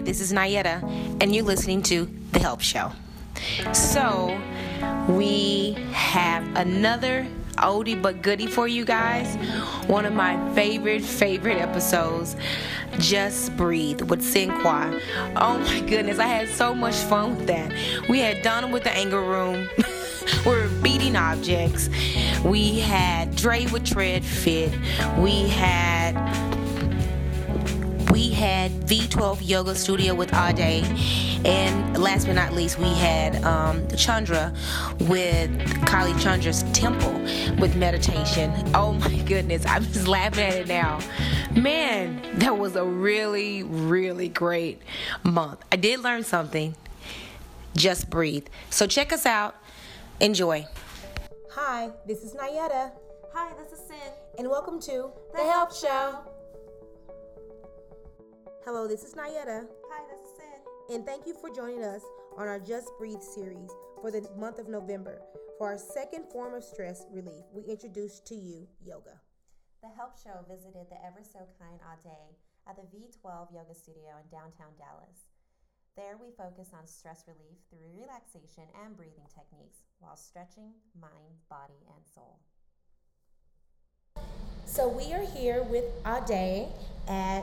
Hi, this is Nayetta, and you're listening to The Help Show. So, we have another oldie but goodie for you guys. One of my favorite, favorite episodes, Just Breathe with Sinqua. Oh my goodness, I had so much fun with that. We had Donna with the anger room. we were beating objects. We had Dre with Tread Fit. We had we had V12 Yoga Studio with Ade. And last but not least, we had um, Chandra with Kali Chandra's Temple with meditation. Oh my goodness, I'm just laughing at it now. Man, that was a really, really great month. I did learn something. Just breathe. So check us out. Enjoy. Hi, this is Nayetta. Hi, this is Sin. And welcome to The Help Show. Hello, this is Nayetta. Hi, this is Sin. And thank you for joining us on our Just Breathe series for the month of November. For our second form of stress relief, we introduce to you yoga. The Help Show visited the ever so kind Ade at the V12 Yoga Studio in downtown Dallas. There, we focus on stress relief through relaxation and breathing techniques while stretching mind, body, and soul. So, we are here with Ade at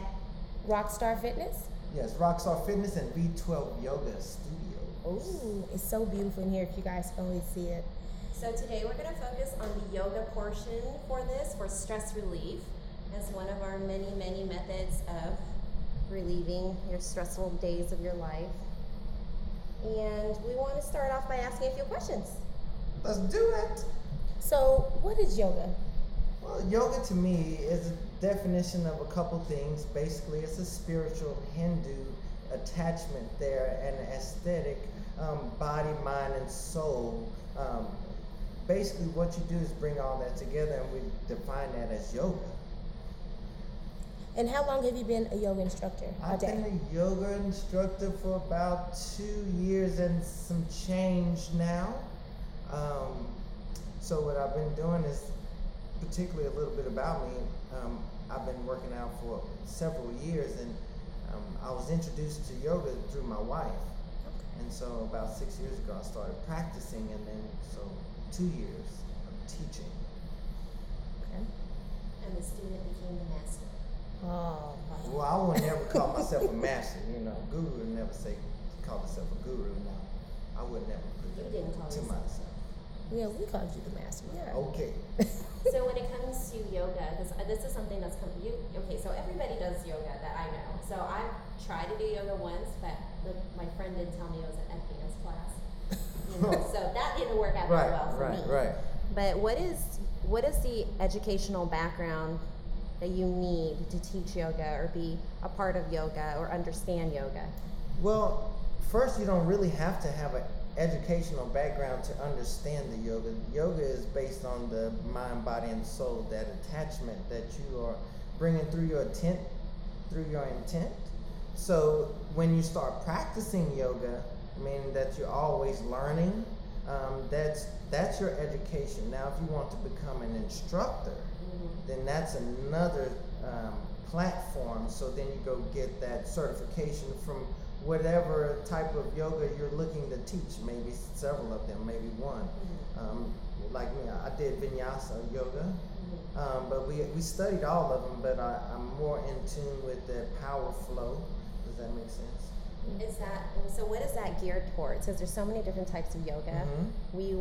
Rockstar Fitness. Yes, Rockstar Fitness and V12 Yoga Studio. Oh, it's so beautiful in here if you guys can only see it. So, today we're going to focus on the yoga portion for this for stress relief as one of our many, many methods of relieving your stressful days of your life. And we want to start off by asking a few questions. Let's do it. So, what is yoga? Well, yoga to me is a definition of a couple things. Basically, it's a spiritual Hindu attachment there, and aesthetic, um, body, mind, and soul. Um, basically, what you do is bring all that together, and we define that as yoga. And how long have you been a yoga instructor? I've been a yoga instructor for about two years and some change now. Um, so what I've been doing is, particularly a little bit about me. Um, I've been working out for several years, and um, I was introduced to yoga through my wife. And so about six years ago, I started practicing, and then so two years of teaching. Okay. And the student became the master. Oh, Well, I would never call myself a master. You know, guru would never say call himself a guru. No, I would never put You that didn't call to yourself. myself. Yeah, we called you the master. Yeah. Okay. So when it comes to yoga, this, uh, this is something that's come you okay. So everybody does yoga that I know. So I tried to do yoga once, but the, my friend didn't tell me it was an FBS class. You know, so that didn't work out very Right, well for right, me. right. But what is what is the educational background that you need to teach yoga or be a part of yoga or understand yoga? Well, first, you don't really have to have an educational background to understand the yoga. Yoga is based on the mind, body, and soul. That attachment that you are bringing through your intent, through your intent. So when you start practicing yoga, meaning that you're always learning, um, that's that's your education. Now, if you want to become an instructor, then that's another um, platform. So then you go get that certification from whatever type of yoga you're looking to teach. Maybe several of them, maybe one. Um, like me, I did vinyasa yoga, um, but we, we studied all of them. But I, I'm more in tune with the power flow. Does that make sense? Is that so? What is that geared towards? Because there's so many different types of yoga. Mhm. We,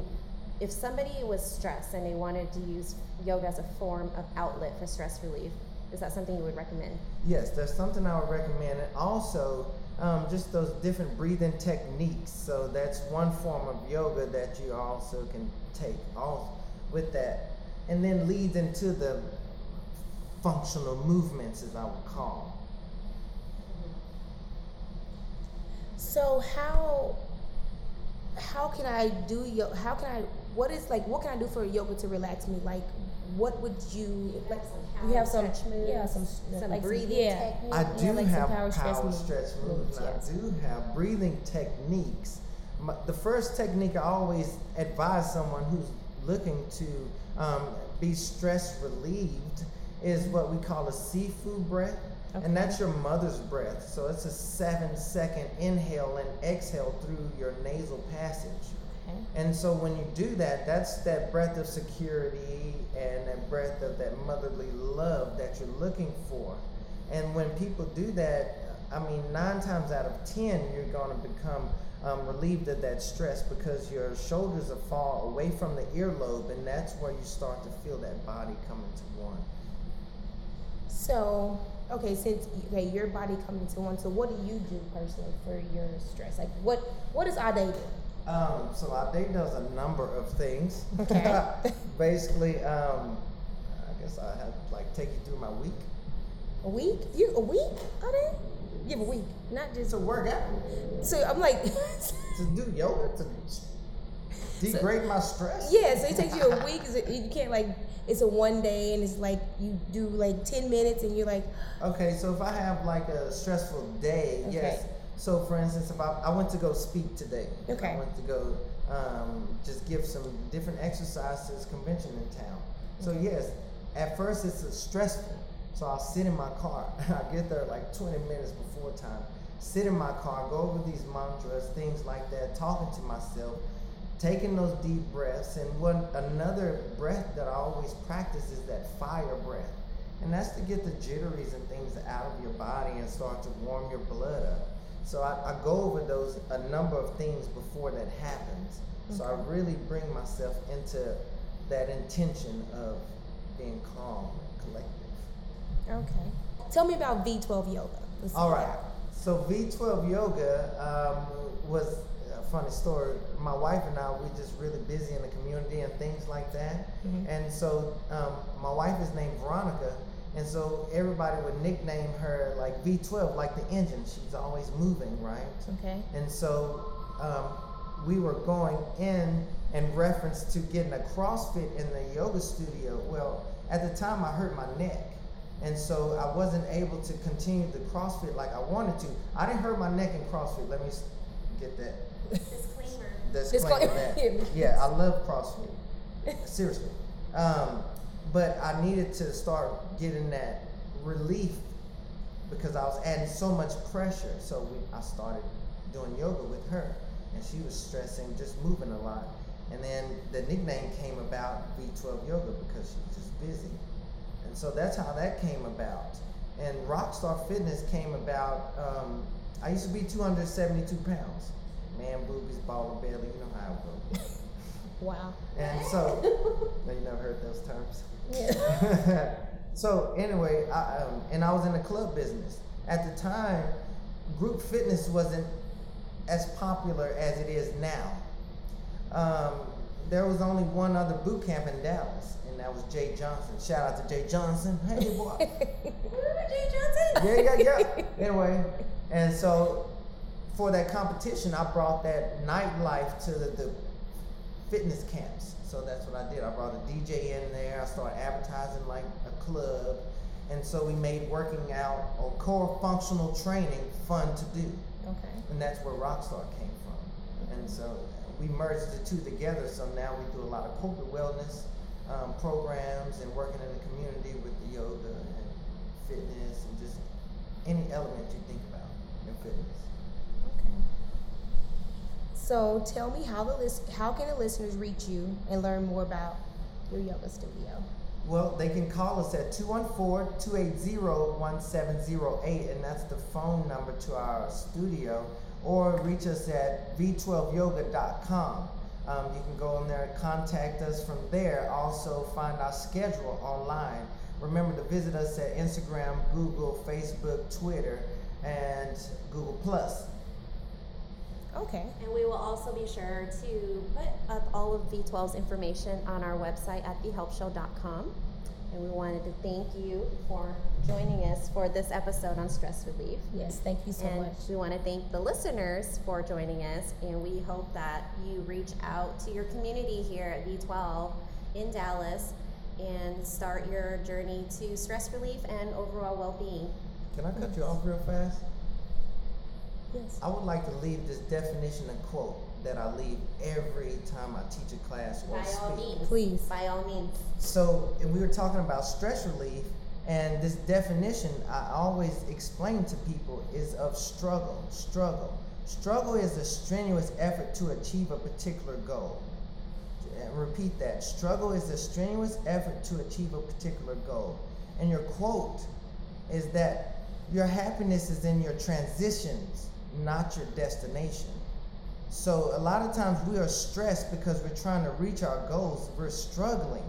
if somebody was stressed and they wanted to use yoga as a form of outlet for stress relief, is that something you would recommend? Yes, that's something I would recommend. And also, um, just those different breathing techniques. So that's one form of yoga that you also can take all with that, and then leads into the functional movements, as I would call. So how how can I do yoga? How can I? What is like? What can I do for yoga to relax me? Like, what would you like? Some You power have some, stretch moves, yeah, some, some like breathing yeah. techniques. I Yeah, do like have power power, stretch moves- stretch moves, moves, yes. I do have breathing techniques. My, the first technique I always advise someone who's looking to um, be stress relieved is what we call a Sifu breath. And that's your mother's breath. So it's a seven second inhale and exhale through your nasal passage. Okay. And so when you do that, that's that breath of security and that breath of that motherly love that you're looking for. And when people do that, I mean, nine times out of ten, you're going to become um, relieved of that stress because your shoulders are far away from the earlobe, and that's where you start to feel that body coming to one. So, okay, since okay, your body coming to one. So, what do you do personally for your stress? Like, what what does Ade do? Um, so think does a number of things. Okay. Basically, um, I guess I have like take you through my week. A week? You a week? Ade? You have a week, not just. To work out, So I'm like, to do yoga, to degrade my stress. yeah. So it takes you a week. Is it, you can't like it's a one day and it's like you do like ten minutes and you're like, Okay, so if I have like a stressful day, yes. Okay. So for instance, if I, I went to go speak today, Okay. I went to go um, just give some different exercises convention in town. So yes, at first it's a stressful. So I'll sit in my car. I get there like 20 minutes before time. Sit in my car, go over these mantras, things like that, talking to myself, taking those deep breaths. And one another breath that I always practice is that fire breath. And that's to get the jitteries and things out of your body and start to warm your blood up. So I, I go over those a number of things before that happens. So I really bring myself into that intention of being calm and collective. okay. Tell me about V12 yoga. Let's All right. So V12 yoga um, was a funny story. My wife and I, we're just really busy in the community and things like that. Mhm. And so um, my wife is named Veronica. And so everybody would nickname her like V12, like the engine. She's always moving, right? Okay. And so um, we were going in in reference to getting a CrossFit in the yoga studio. Well, at the time I hurt my neck. And so I wasn't able to continue the CrossFit like I wanted to. I didn't hurt my neck in CrossFit. Let me get that Disclaimer. disclaimer. Disclaimer. that. Yeah, I love CrossFit. Seriously. Um, but I needed to start getting that relief because I was adding so much pressure. So we, I started doing yoga with her, and she was stressing, just moving a lot. And then the nickname came about V12 Yoga because she was just busy. And so that's how that came about. And Rockstar Fitness came about. Um, I used to be 272 pounds. Man, boobies, ball of belly, you know how it goes. Wow. And so, you never heard those terms. So anyway, I, um, and I was in the club business at the time. Group fitness wasn't as popular as it is now. Um, there was only one other boot camp in Dallas, and that was Jay Johnson. Shout out to Jay Johnson. Hey boy. Jay Johnson. yeah, yeah, yeah. Anyway, and so for that competition, I brought that nightlife to the, the fitness camps. So that's what I did. I brought a DJ in there. I started advertising like a club. And so we made working out or core functional training fun to do. Okay. And that's where Rockstar came from. And so we merged the two together. So now we do a lot of corporate wellness um, programs and working in the community with the yoga and fitness and just any element you think about in fitness. So tell me how the list how can the listeners reach you and learn more about your yoga studio? Well, they can call us at 214-280-1708, and that's the phone number to our studio, or reach us at v12yoga.com. Um, you can go in there and contact us from there. Also, find our schedule online. Remember to visit us at Instagram, Google, Facebook, Twitter, and Google Plus. Okay. And we will also be sure to put up all of V12's information on our website at thehelpshow.com. And we wanted to thank you for joining us for this episode on stress relief. Yes, thank you so and much. we want to thank the listeners for joining us. And we hope that you reach out to your community here at V12 in Dallas and start your journey to stress relief and overall well being. Can I cut you off real fast? Yes. I would like to leave this definition and quote that I leave every time I teach a class or By all speak. means. Please. By all means. So, and we were talking about stress relief, And this definition I always explain to people is of struggle. Struggle. Struggle is a strenuous effort to achieve a particular goal. And repeat that. Struggle is a strenuous effort to achieve a particular goal. And your quote is that your happiness is in your transitions, not your destination. So a lot of times we are stressed because we're trying to reach our goals. We're struggling.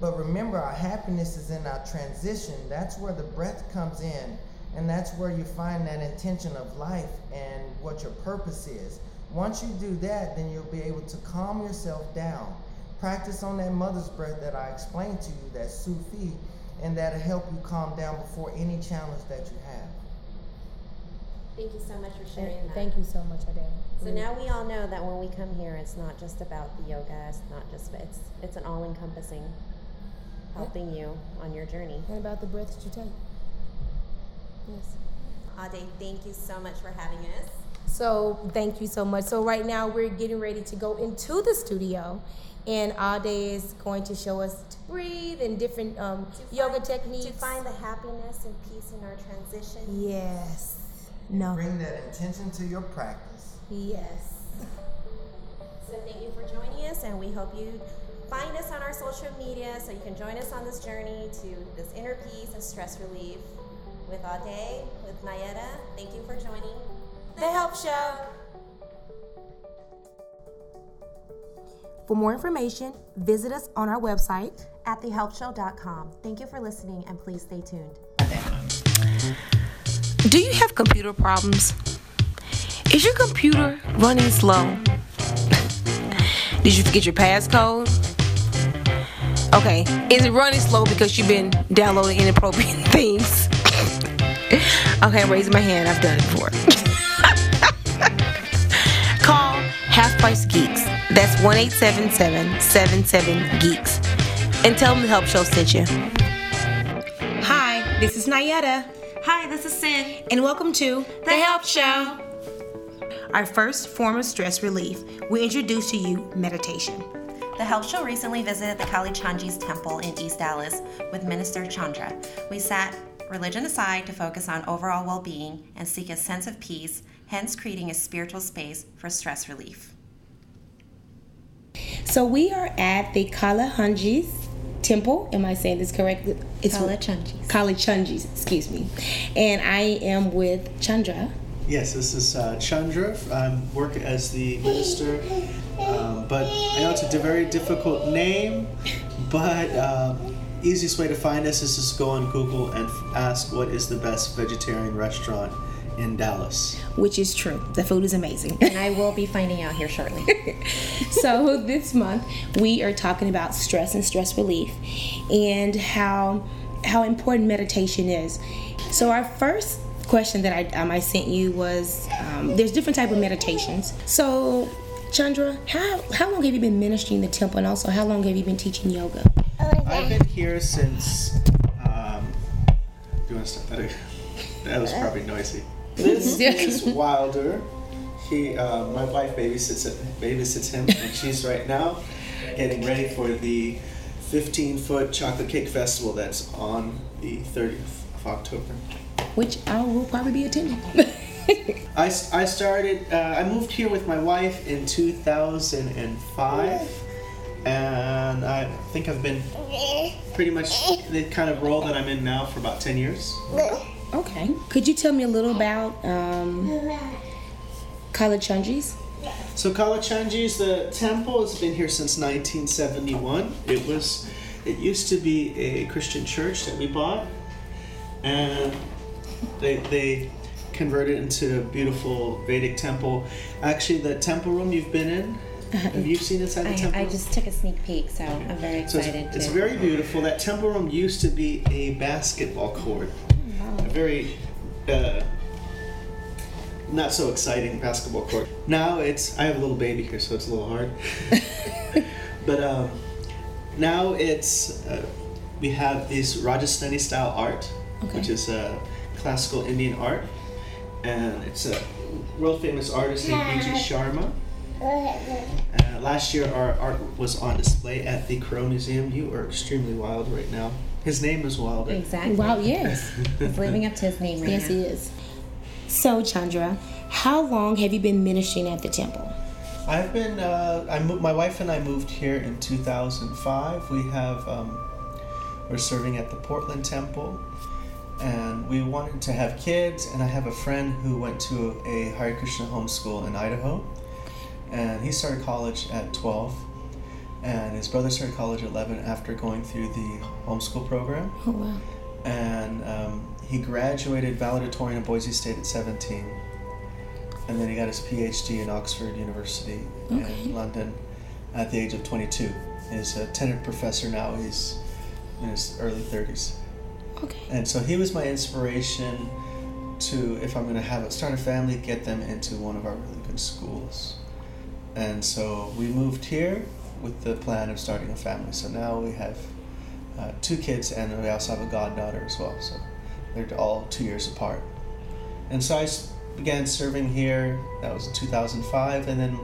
But remember, our happiness is in our transition. That's where the breath comes in, and that's where you find that intention of life and what your purpose is. Once you do that, then you'll be able to calm yourself down. Practice on that mother's breath that I explained to you, that Sufi, and that'll help you calm down before any challenge that you have. Thank you so much for sharing that. Thank you so much, Adele. So now we all know that when we come here, it's not just about the yoga. It's not just it's it's an all-encompassing, helping you on your journey. And about the breath that you take. Yes. Ade, thank you so much for having us. So thank you so much. So right now we're getting ready to go into the studio, and Ade is going to show us to breathe and different um, yoga find- techniques. To find the happiness and peace in our transition. yes. No. Bring that intention to your practice. Yes. So thank you for joining us, and we hope you find us on our social media so you can join us on this journey to this inner peace and stress relief with Ade, with Nayetta. Thank you for joining The Help Show. For more information, visit us on our website. at thehelpshow.com. Thank you for listening, and please stay tuned. Do you have computer problems? Is your computer running slow? Did you forget your passcode? Okay, is it running slow because you've been downloading inappropriate things? okay, I'm raising my hand. I've done it before. Call Half Price Geeks. That's 1 77 Geeks. And tell them the Help Show sent you. Hi, this is Nayetta. Hi, this is Sin. and welcome to The Help Show. Our first form of stress relief, we introduce to you meditation. The Help Show recently visited the Kali Chanji's temple in East Dallas with Minister Chandra. We sat religion aside to focus on overall well being and seek a sense of peace, hence, creating a spiritual space for stress relief. So we are at the Kalahunji's temple. Am I saying this correctly? It's Kalachandji's. Kalachandji's, excuse me. And I am with Chandra. Yes, this is uh, Chandra. I work as the minister, um, but I know it's a very difficult name. But um, easiest way to find us is just go on Google and ask what is the best vegetarian restaurant in Dallas. Which is true. The food is amazing. And I will be finding out here shortly. so this month we are talking about stress and stress relief and how how important meditation is so our first question that i, um, I sent you was um, there's different type of meditations so chandra how, how long have you been ministering the temple and also how long have you been teaching yoga I've been here since. Um, do you want to start that? That was probably noisy. This is Wilder. He, uh, my wife babysits it, babysits him, and she's right now getting ready for the 15 foot chocolate cake festival that's on the 30th of October. which i will probably be attending I, I started, uh, I moved here with my wife in 2005, and I think I've been pretty much the kind of role that I'm in now for about 10 years. Okay could you tell me a little about um, Kalachandji's So Kalachandji's, the temple has been here since 1971. It was, it used to be a Christian church that we bought, and they they converted it into a beautiful Vedic temple. Actually, the temple room you've been in, have you seen inside the I, temple? I just took a sneak peek, so I'm very So it's, excited it's very beautiful. That temple room used to be a basketball court. A very uh, not so exciting basketball court. Now it's I have a little baby here, so it's a little hard. but um, now it's uh, we have this Rajasthani style art, which is uh, classical Indian art, and it's a world famous artist named B.G. Sharma. Uh, last year, our art was on display at the Crow Museum. You are extremely wild right now. His name is Wilder. Exactly. Wow, yes. He's living up to his name right yes, now. he is. So, Chandra, how long have you been ministering at the temple? I've been. Uh, I mo- my wife and I moved here in 2005. We have. Um, we're serving at the Portland Temple, and we wanted to have kids. And I have a friend who went to a Hare Krishna homeschool in Idaho, and he started college at 12, and his brother started college at 11 after going through the homeschool program. Oh, wow. and um, he graduated valedictorian at Boise State at 17. And then he got his PhD in Oxford University Okay. in London at the age of 22. He's a tenured professor now. He's in his early 30s. Okay. And so he was my inspiration to, if I'm going to have a, start a family, get them into one of our really good schools. And so we moved here with the plan of starting a family. So now we have uh, two kids, and we also have a goddaughter as well. So they're all two years apart. And so I began serving here. That was in 2005, and then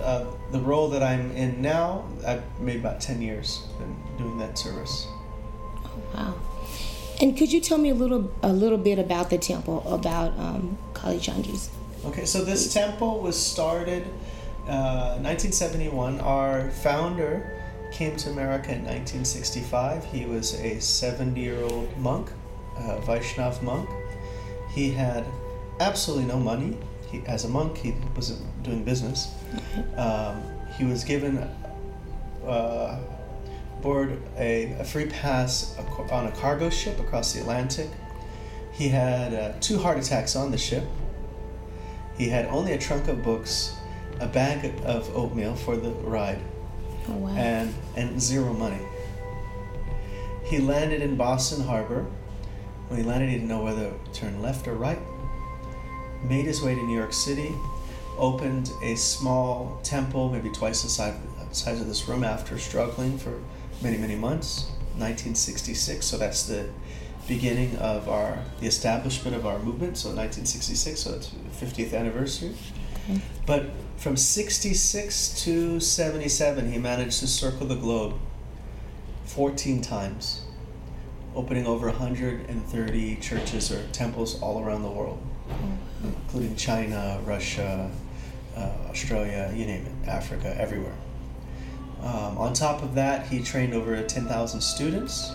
uh, the role that I'm in now, I've made about 10 years been doing that service. Wow. And could you tell me a little a little bit about the temple, about um, Kali Chandra's? Okay, so this temple was started uh, 1971. Our founder came to America in 1965. He was a 70 year old monk, a Vaishnav monk. He had absolutely no money. He, as a monk, he wasn't doing business. Um, he was given uh, board a, a free pass on a cargo ship across the Atlantic. He had uh, two heart attacks on the ship. He had only a trunk of books, a bag of oatmeal for the ride, Oh wow. and and zero money. He landed in Boston Harbor. When he landed, he didn't know whether to turn left or right. Made his way to New York City, opened a small temple, maybe twice the size, size of this room, after struggling for many, many months. 1966, so that's the beginning of our the establishment of our movement. So 1966, so it's 50th anniversary. But from 66 to 77, he managed to circle the globe 14 times, opening over 130 churches or temples all around the world, including China, Russia, uh, Australia, you name it, Africa, everywhere. Um, on top of that, he trained over 10,000 students.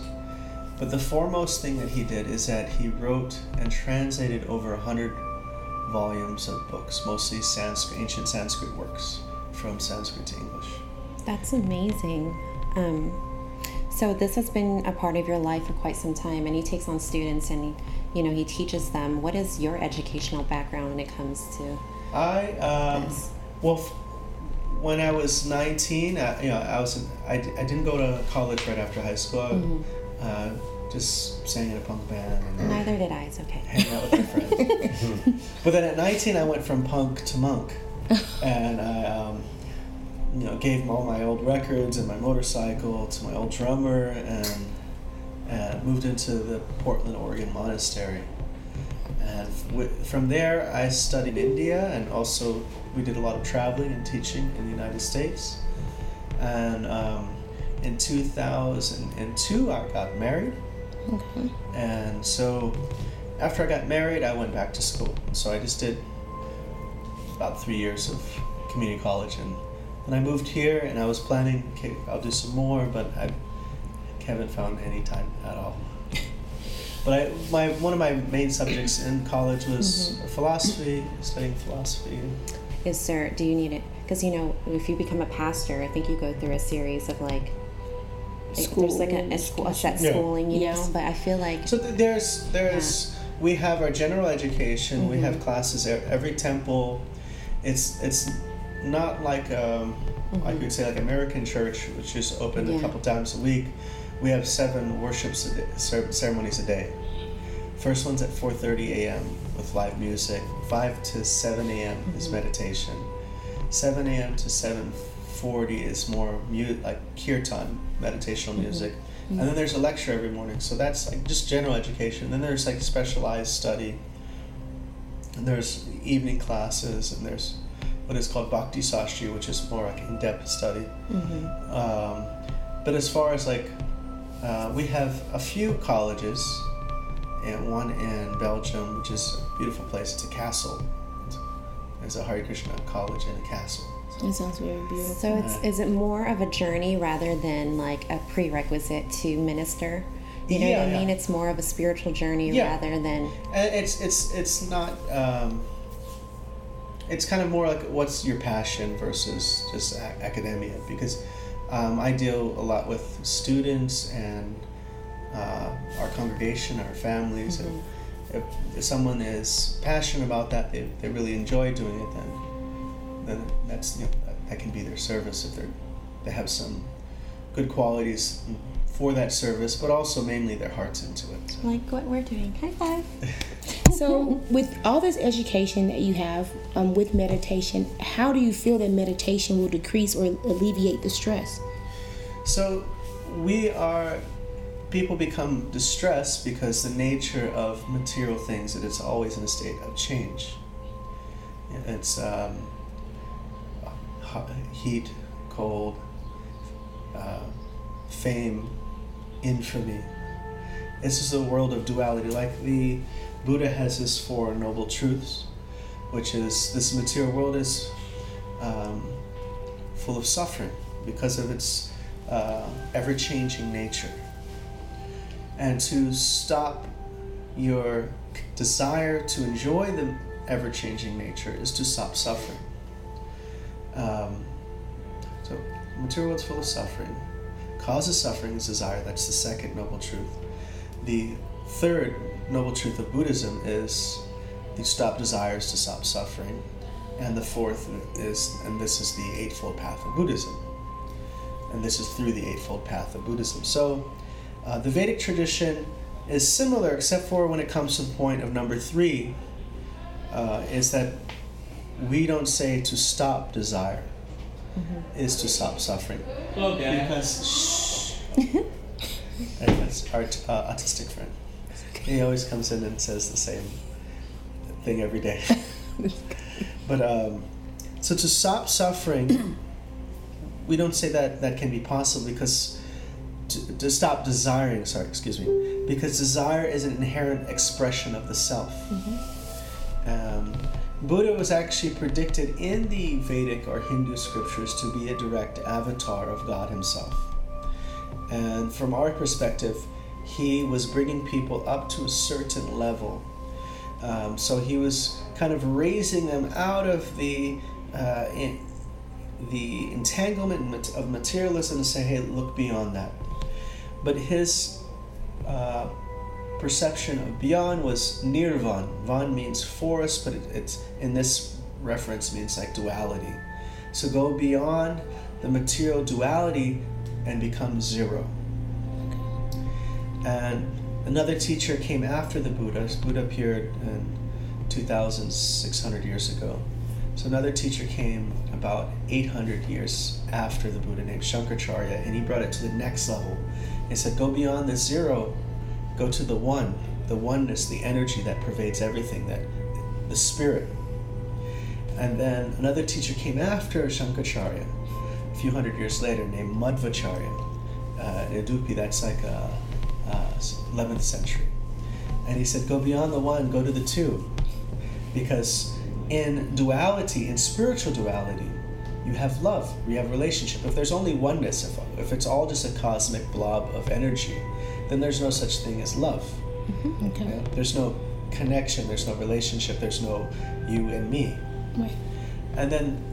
But the foremost thing that he did is that he wrote and translated over 100 volumes of books, mostly Sanskrit, ancient Sanskrit works from Sanskrit to English. That's amazing. Um, so this has been a part of your life for quite some time, and he takes on students and you know he teaches them. What is your educational background when it comes to? I um, Yes. well, f- when I was 19, I, you know, I was in, I, d- I didn't go to college right after high school. I, uh, just sang in a punk band and Neither did I. It's okay. hanging out with my friends. but then at 19, I went from punk to monk, and I, um, you know, gave him all my old records and my motorcycle to my old drummer, and and moved into the Portland, Oregon monastery. And from there, I studied India, and also we did a lot of traveling and teaching in the United States. And um, in 2002, I got married. Okay. And so after I got married, I went back to school. So I just did about three years of community college. And then I moved here and I was planning, okay, I'll do some more, but I haven't found any time at all. But I, my one of my main subjects in college was mm-hmm. philosophy, studying philosophy. Is there? Do you need it? Because you know, if you become a pastor, I think you go through a series of like. Like, There's like a, a, school, a set Yeah. schooling, you Yes. know. But I feel like So th- there's there's we have our general education. We have mm-hmm. classes at every temple. It's it's not like um, mm-hmm. like we'd say like American church, which is open Yeah. a couple times a week. We have seven worships a day, cer- ceremonies a day. First one's at 4:30 a.m. with live music. 5 to 7 a.m. is mm-hmm. meditation. 7 a.m. to 7:40 is more mu- like kirtan, meditational music. And then there's a lecture every morning. So that's like just general education. Then there's like specialized study. And there's evening classes and there's what is called Bhakti Sastri, which is more like in-depth study. Um, but as far as like uh, we have a few colleges, and one in Belgium, which is a beautiful place. It's a castle. There's a Hare Krishna college in a castle. That sounds very beautiful. So it's is it more of a journey rather than like a prerequisite to minister? You know Yeah, what I yeah. mean? It's more of a spiritual journey Yeah. rather than And it's it's it's not. Um, it's kind of more like what's your passion versus just a- academia because um, I deal a lot with students and uh, our congregation, our families, and if, if someone is passionate about that, they, they really enjoy doing it, then then that's you know, that, that can be their service if they're they have some good qualities for that service, but also mainly their hearts into it. So. like what we're doing. High five. So, with all this education that you have um, with meditation, how do you feel that meditation will decrease or alleviate the stress? So we are people become distressed because the nature of material things that it's always in a state of change. It's um, heat, cold, uh, fame, infamy. This is a world of duality. Like the Buddha has his four noble truths, which is this material world is um, full of suffering because of its uh, ever changing nature. And to stop your desire to enjoy the ever changing nature is to stop suffering. Um, so, material world's full of suffering. Causes suffering is desire. That's the second noble truth. The third noble truth of Buddhism is the stop desires to stop suffering. And the fourth is, and this is the Eightfold Path of Buddhism. And this is through the Eightfold Path of Buddhism. So uh, the Vedic tradition is similar, except for when it comes to the point of number three, uh, is that we don't say to stop desire, is to stop suffering. Hello, Dad. Because, shh. and that's our t- uh, autistic friend. He always comes in and says the same thing every day. but um, so to stop suffering, we don't say that that can be possible because to, to stop desiring. Sorry, excuse me. Because desire is an inherent expression of the self. Um, Buddha was actually predicted in the Vedic or Hindu scriptures to be a direct avatar of God Himself. And from our perspective, he was bringing people up to a certain level. Um, so he was kind of raising them out of the uh, in, the entanglement of materialism and say, hey, look beyond that. But his uh, perception of beyond was nirvan. Van means forest, but it, it's in this reference means like duality. So go beyond the material duality and become zero. And another teacher came after the Buddha. Buddha appeared in 2,600 years ago. So another teacher came about 800 years after the Buddha named Shankaracharya, and he brought it to the next level. He said, Go beyond the zero, go to the one, the oneness, the energy that pervades everything, that the spirit. And then another teacher came after Shankaracharya, a few hundred years later, named Madhvacharya. Uh, that's like uh, uh, 11th century. And he said, Go beyond the one, go to the two. Because in duality, in spiritual duality, you have love, you have relationship. If there's only oneness, if, if it's all just a cosmic blob of energy, then there's no such thing as love. Mm-hmm. Okay. Yeah? There's no connection, there's no relationship, there's no you and me. Right. And then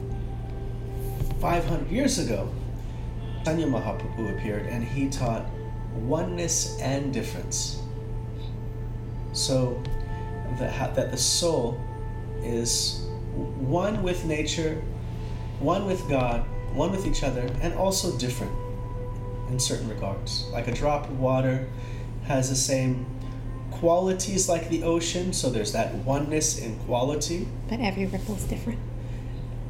500 years ago, Chaitanya Mahaprabhu appeared and he taught oneness and difference. So that, that the soul is one with nature, one with God, one with each other, and also different in certain regards. Like a drop of water has the same qualities like the ocean, so there's that oneness in quality. But every ripple is different.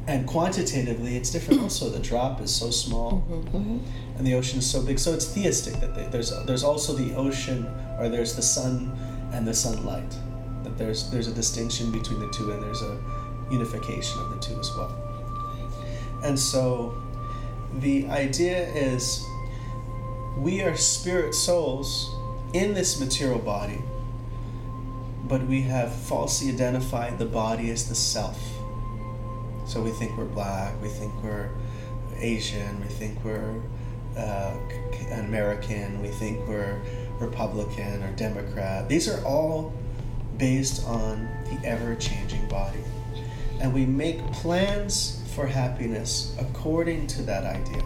And quantitatively, it's different. also, the drop is so small, mm-hmm, mm-hmm. and the ocean is so big. So it's theistic that they, there's there's also the ocean, or there's the sun and the sunlight. That there's there's a distinction between the two, and there's a unification of the two as well. And so, the idea is we are spirit souls in this material body, but we have falsely identified the body as the self. So we think we're black, we think we're Asian, we think we're uh, American, we think we're Republican or Democrat. These are all based on the ever changing body. And we make plans for happiness according to that idea.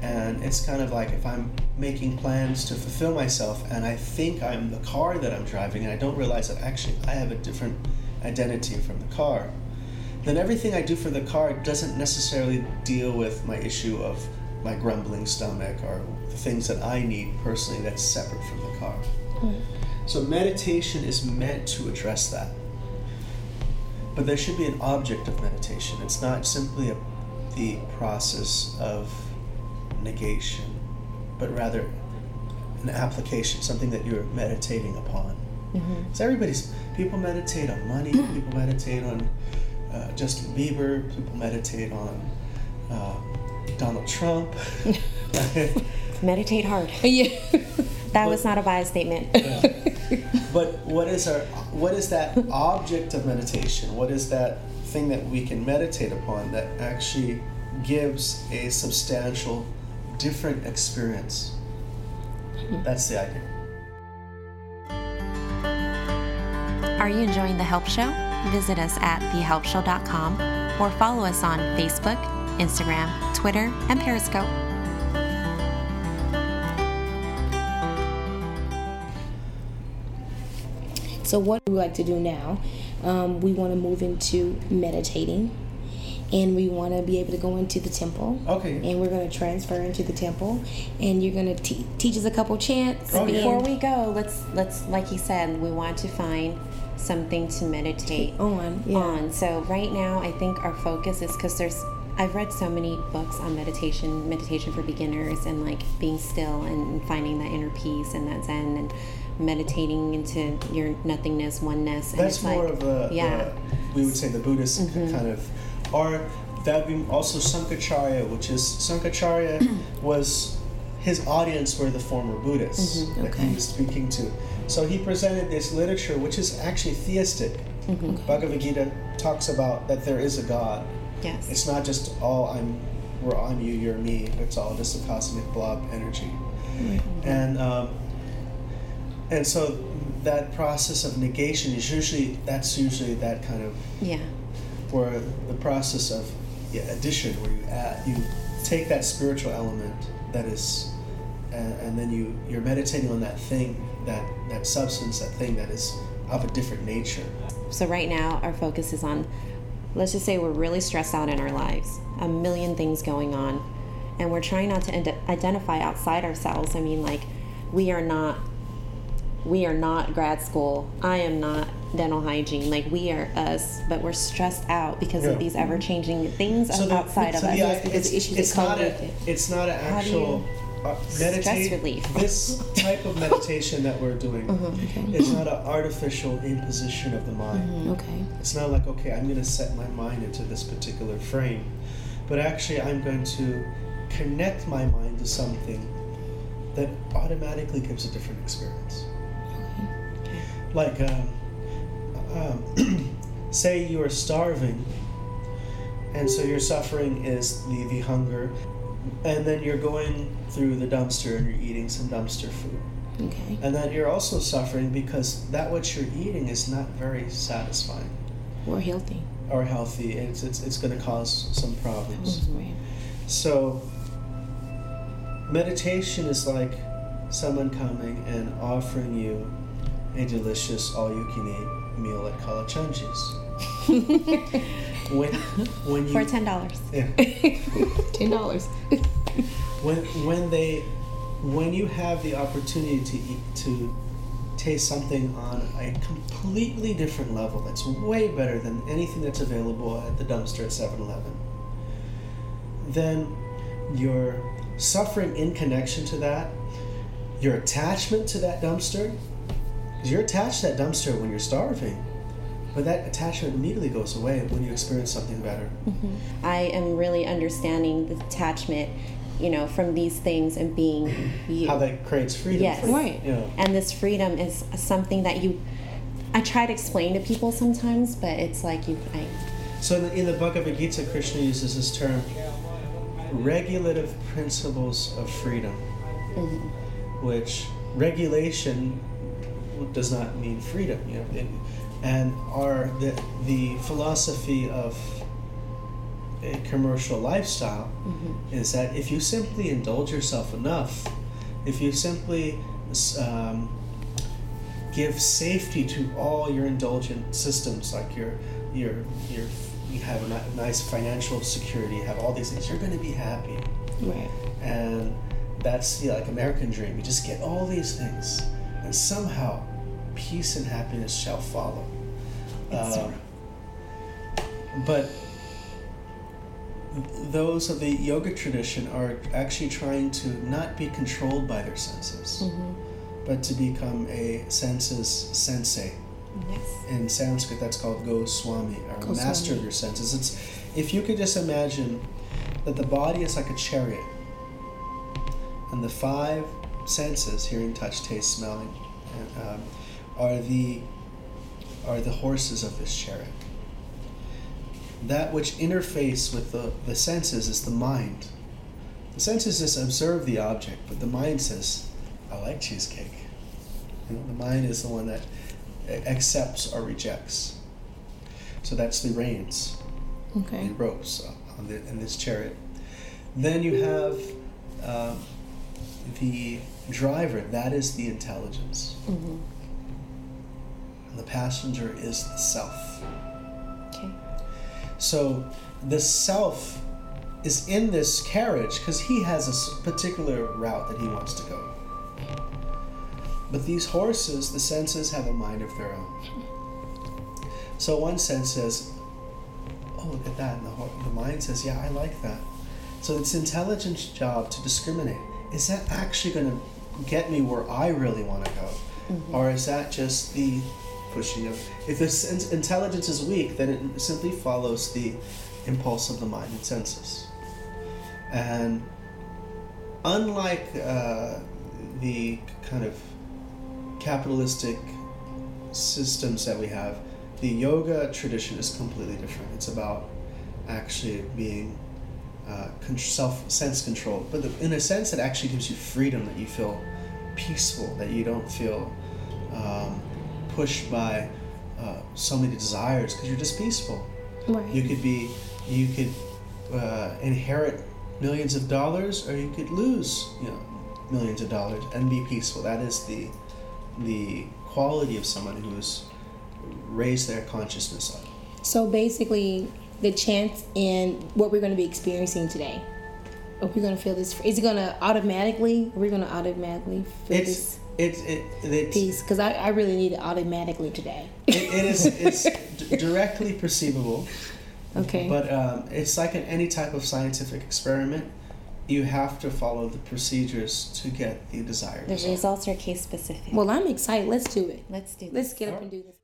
And it's kind of like if I'm making plans to fulfill myself and I think I'm the car that I'm driving and I don't realize that actually I have a different identity from the car, then everything I do for the car doesn't necessarily deal with my issue of my grumbling stomach or the things that I need personally that's separate from the car. Mm. So meditation is meant to address that. But there should be an object of meditation. It's not simply a, the process of negation, but rather an application, something that you're meditating upon. Mm-hmm. Everybody's people meditate on money, people meditate on uh, Justin Bieber, people meditate on uh, Donald Trump. Meditate hard. Yeah. that but, was not a bias statement. Yeah. But what is our what is that object of meditation? What is that thing that we can meditate upon that actually gives a substantial different experience? That's the idea. Are you enjoying the Help Show? Visit us at thehelpshow.com or follow us on Facebook, Instagram, Twitter, and Periscope. So, what we like to do now, um, we want to move into meditating and we want to be able to go into the temple. Okay. And we're going to transfer into the temple, and you're going to te- teach us a couple chants. Oh, Before we go, let's let's like you said, we want to find something to meditate on. Yeah. On. So right now, I think our focus is because there's I've read so many books on meditation, meditation for beginners, and like being still and finding that inner peace and that Zen and meditating into your nothingness, oneness. And That's more like, of a, yeah. The, we would say the Buddhist mm-hmm. kind of, or that would be also Shankaracharya, which is Shankaracharya was his audience were the former Buddhists mm-hmm. that he was speaking to. So he presented this literature, which is actually theistic. Mm-hmm. Bhagavad Gita talks about that there is a God Yes. It's not just all I'm, we're on you, you're me. It's all just a cosmic blob energy. Mm-hmm. And um, and so that process of negation is usually that's usually that kind of yeah. Where the process of addition, where you add, you take that spiritual element that is, and, and then you you're meditating on that thing, that that substance, that thing that is of a different nature. So right now our focus is on let's just say we're really stressed out in our lives, a million things going on, and we're trying not to identify outside ourselves. I mean, like, we are not. We are not grad school. I am not dental hygiene. Like we are us, but we're stressed out because yeah. of these ever changing things so outside the, so of us. Yeah, because it's, issues it's not a, It's not an actual uh, meditate, relief. this type of meditation that we're doing uh-huh, okay. is not an artificial imposition of the mind. Mm-hmm, okay. It's not like, okay, I'm going to set my mind into this particular frame, but actually I'm going to connect my mind to something that automatically gives a different experience. Okay. Like, um, um, say you are starving, and so your suffering is the, the hunger and then you're going through the dumpster and you're eating some dumpster food. Okay. And then you're also suffering because that what you're eating is not very satisfying. Or healthy. Or healthy. It's it's, it's going to cause some problems. Right. So meditation is like someone coming and offering you a delicious all-you-can-eat meal at Kalachandji's. when when you for ten dollars. Yeah. ten dollars. when when they when you have the opportunity to eat, to taste something on a completely different level that's way better than anything that's available at the dumpster at 7-Eleven, then your suffering in connection to that, your attachment to that dumpster, because you're attached to that dumpster when you're starving but that attachment immediately goes away when you experience something better. Mm-hmm. I am really understanding the attachment you know, from these things and being you. How that creates freedom. Yes. for you. Right. Yeah. And this freedom is something that you, I try to explain to people sometimes, but it's like you, I, So in the, in the Bhagavad Gita, Krishna uses this term, regulative principles of freedom, which regulation does not mean freedom. You know, it, and are the the philosophy of a commercial lifestyle is that if you simply indulge yourself enough, if you simply um, give safety to all your indulgent systems, like your your your you have a nice financial security, you have all these things, you're going to be happy, Right. and that's the like American dream. You just get all these things, and somehow peace and happiness shall follow. Um, but those of the yoga tradition are actually trying to not be controlled by their senses, but to become a senses sensei. yes. In Sanskrit, that's called Goswami, or Goswami. master of your senses. It's if you could just imagine that the body is like a chariot, and the five senses hearing, touch, taste, smelling and, um, are the are the horses of this chariot. That which interface with the, the senses is the mind. The senses just observe the object, but the mind says, I like cheesecake. You know, the mind is the one that accepts or rejects. So that's the reins, Okay. the ropes on the, in this chariot. Then you have um, the driver, that is the intelligence. Mm-hmm. And the passenger is the self. Okay. So the self is in this carriage because he has a particular route that he wants to go. But these horses, the senses, have a mind of their own. So one sense says, "Oh, look at that," and the, the mind says, "Yeah, I like that." So it's intelligence job to discriminate. Is that actually going to get me where I really want to go, or is that just the pushing of? If the sen- intelligence is weak, then it simply follows the impulse of the mind and senses. And unlike uh, the kind of capitalistic systems that we have, the yoga tradition is completely different. It's about actually being uh, self sense control. but the, in a sense, it actually gives you freedom that you feel peaceful, that you don't feel um, pushed by uh, so many desires because you're just peaceful. Right. You could be, you could uh, inherit millions of dollars, or you could lose, you know, millions of dollars and be peaceful. That is the the quality of someone who's raised their consciousness up. So basically, the chance in what we're going to be experiencing today. Are we going to feel this? Is it going to automatically? Are we going to automatically feel It's this it's it, it's peace? Because I, I really need it automatically today. it, it is it's d- directly perceivable, okay. but um, it's like in any type of scientific experiment. You have to follow the procedures to get the desired The result. results are case specific. well, I'm excited. Let's do it. Let's do this. Let's get up and do this.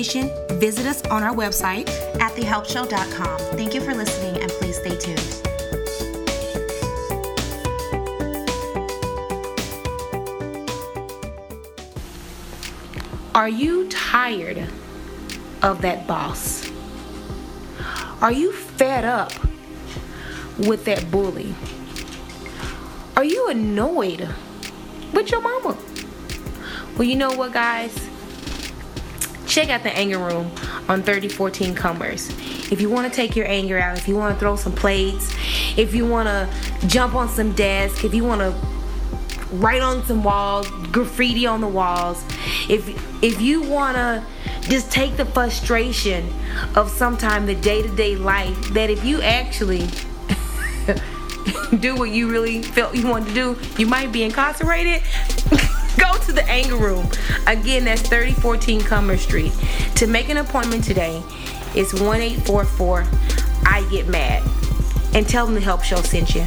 Information, visit us on our website. at thehelpshow.com. Thank you for listening and please stay tuned. Are you tired of that boss? Are you fed up with that bully? Are you annoyed with your mama? Well, you know what, guys? Check out the anger room on 3014 Commerce. If you want to take your anger out, if you want to throw some plates, if you want to jump on some desk, if you want to write on some walls, graffiti on the walls. If if you wanna just take the frustration of sometime the day-to-day life, that if you actually do what you really felt you wanted to do, you might be incarcerated. Go to the anger room. Again, that's 3014 Commerce Street. To make an appointment today, it's 1844 I get mad. And tell them the help show sent you.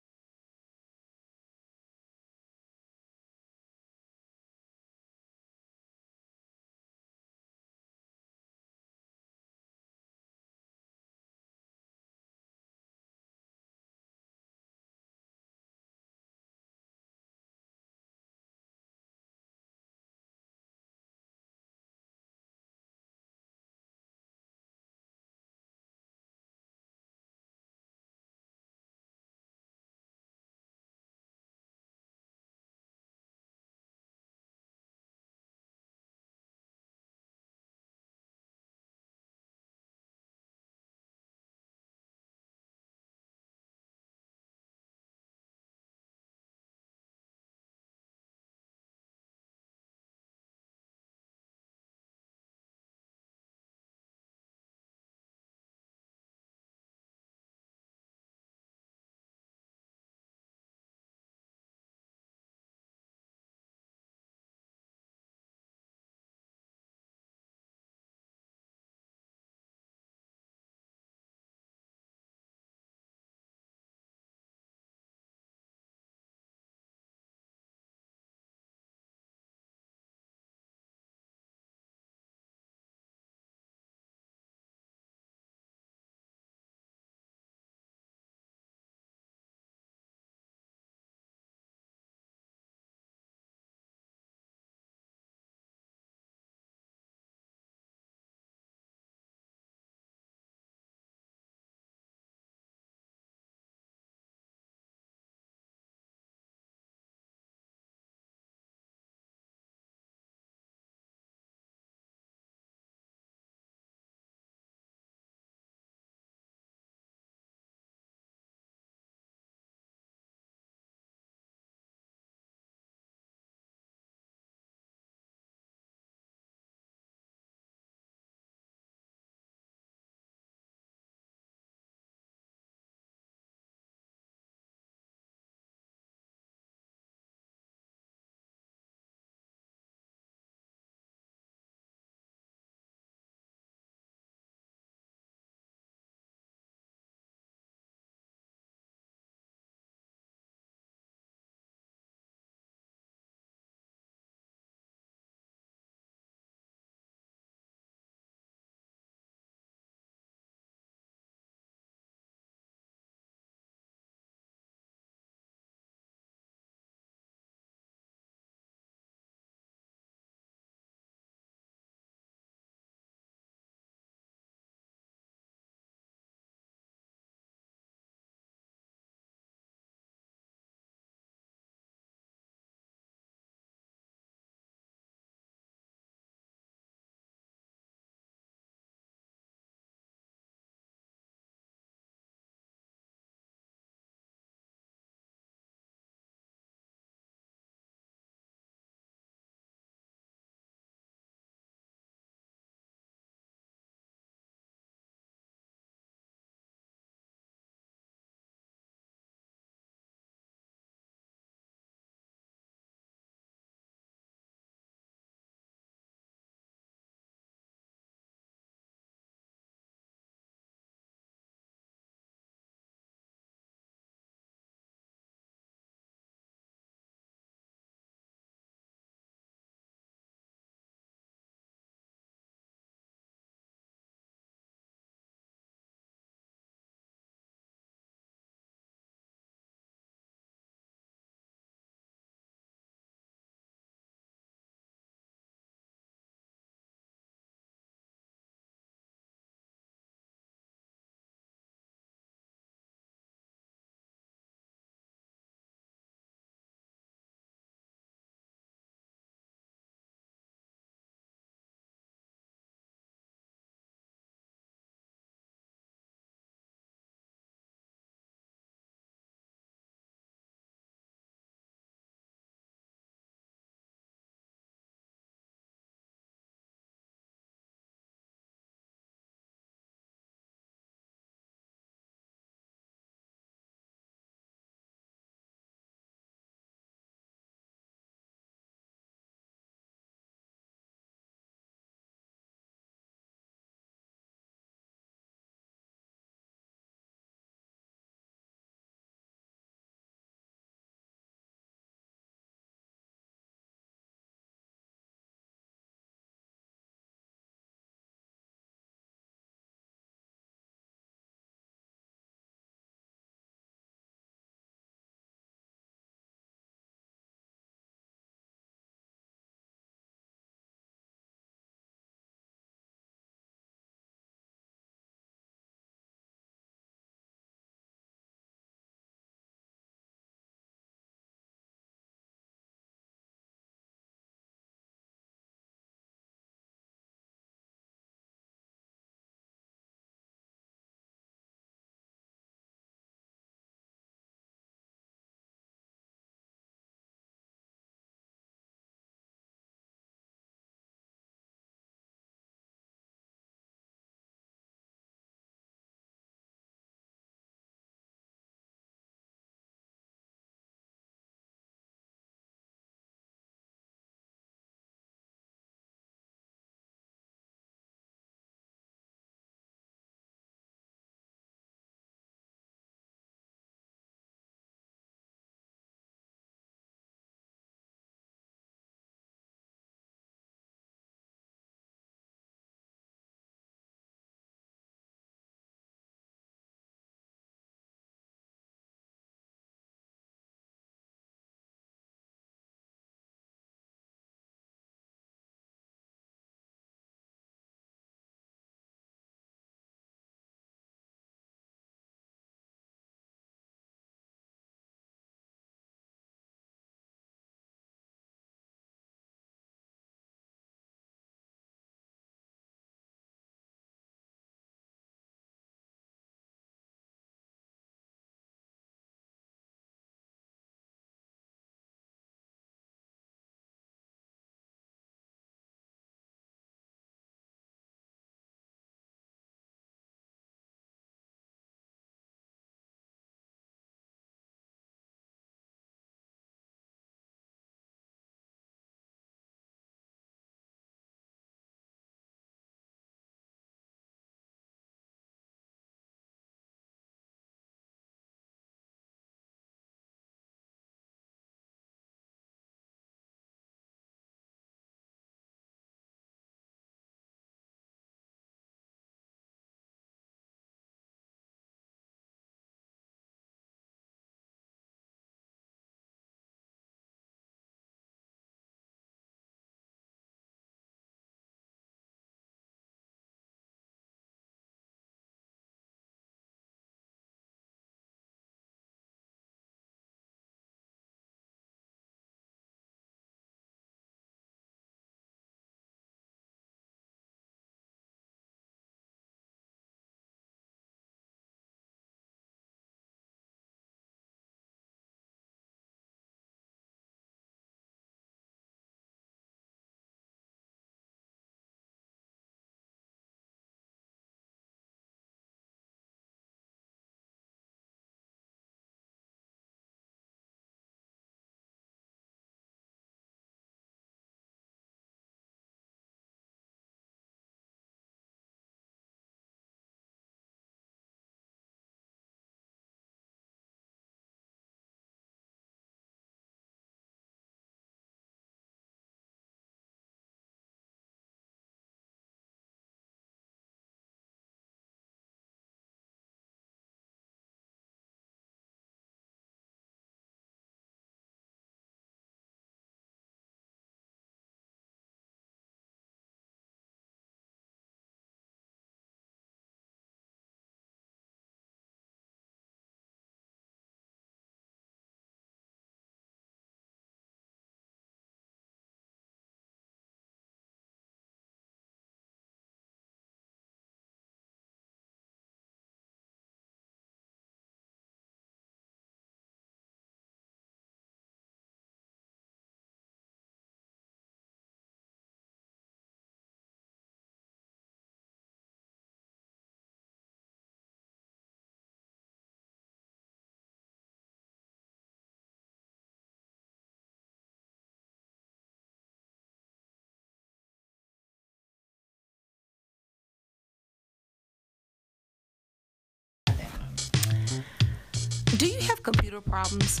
Do you have computer problems?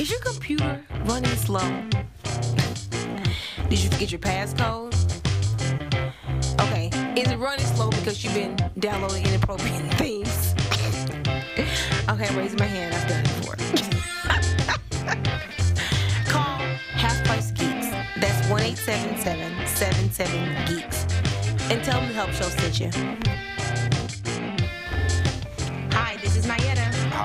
Is your computer running slow? Did you forget your passcode? Okay, is it running slow because you've been downloading inappropriate things? okay, raising my hand. I've done it before. Call Half Price Geeks. That's 1 77 Geeks. And tell them the Help Show sent you.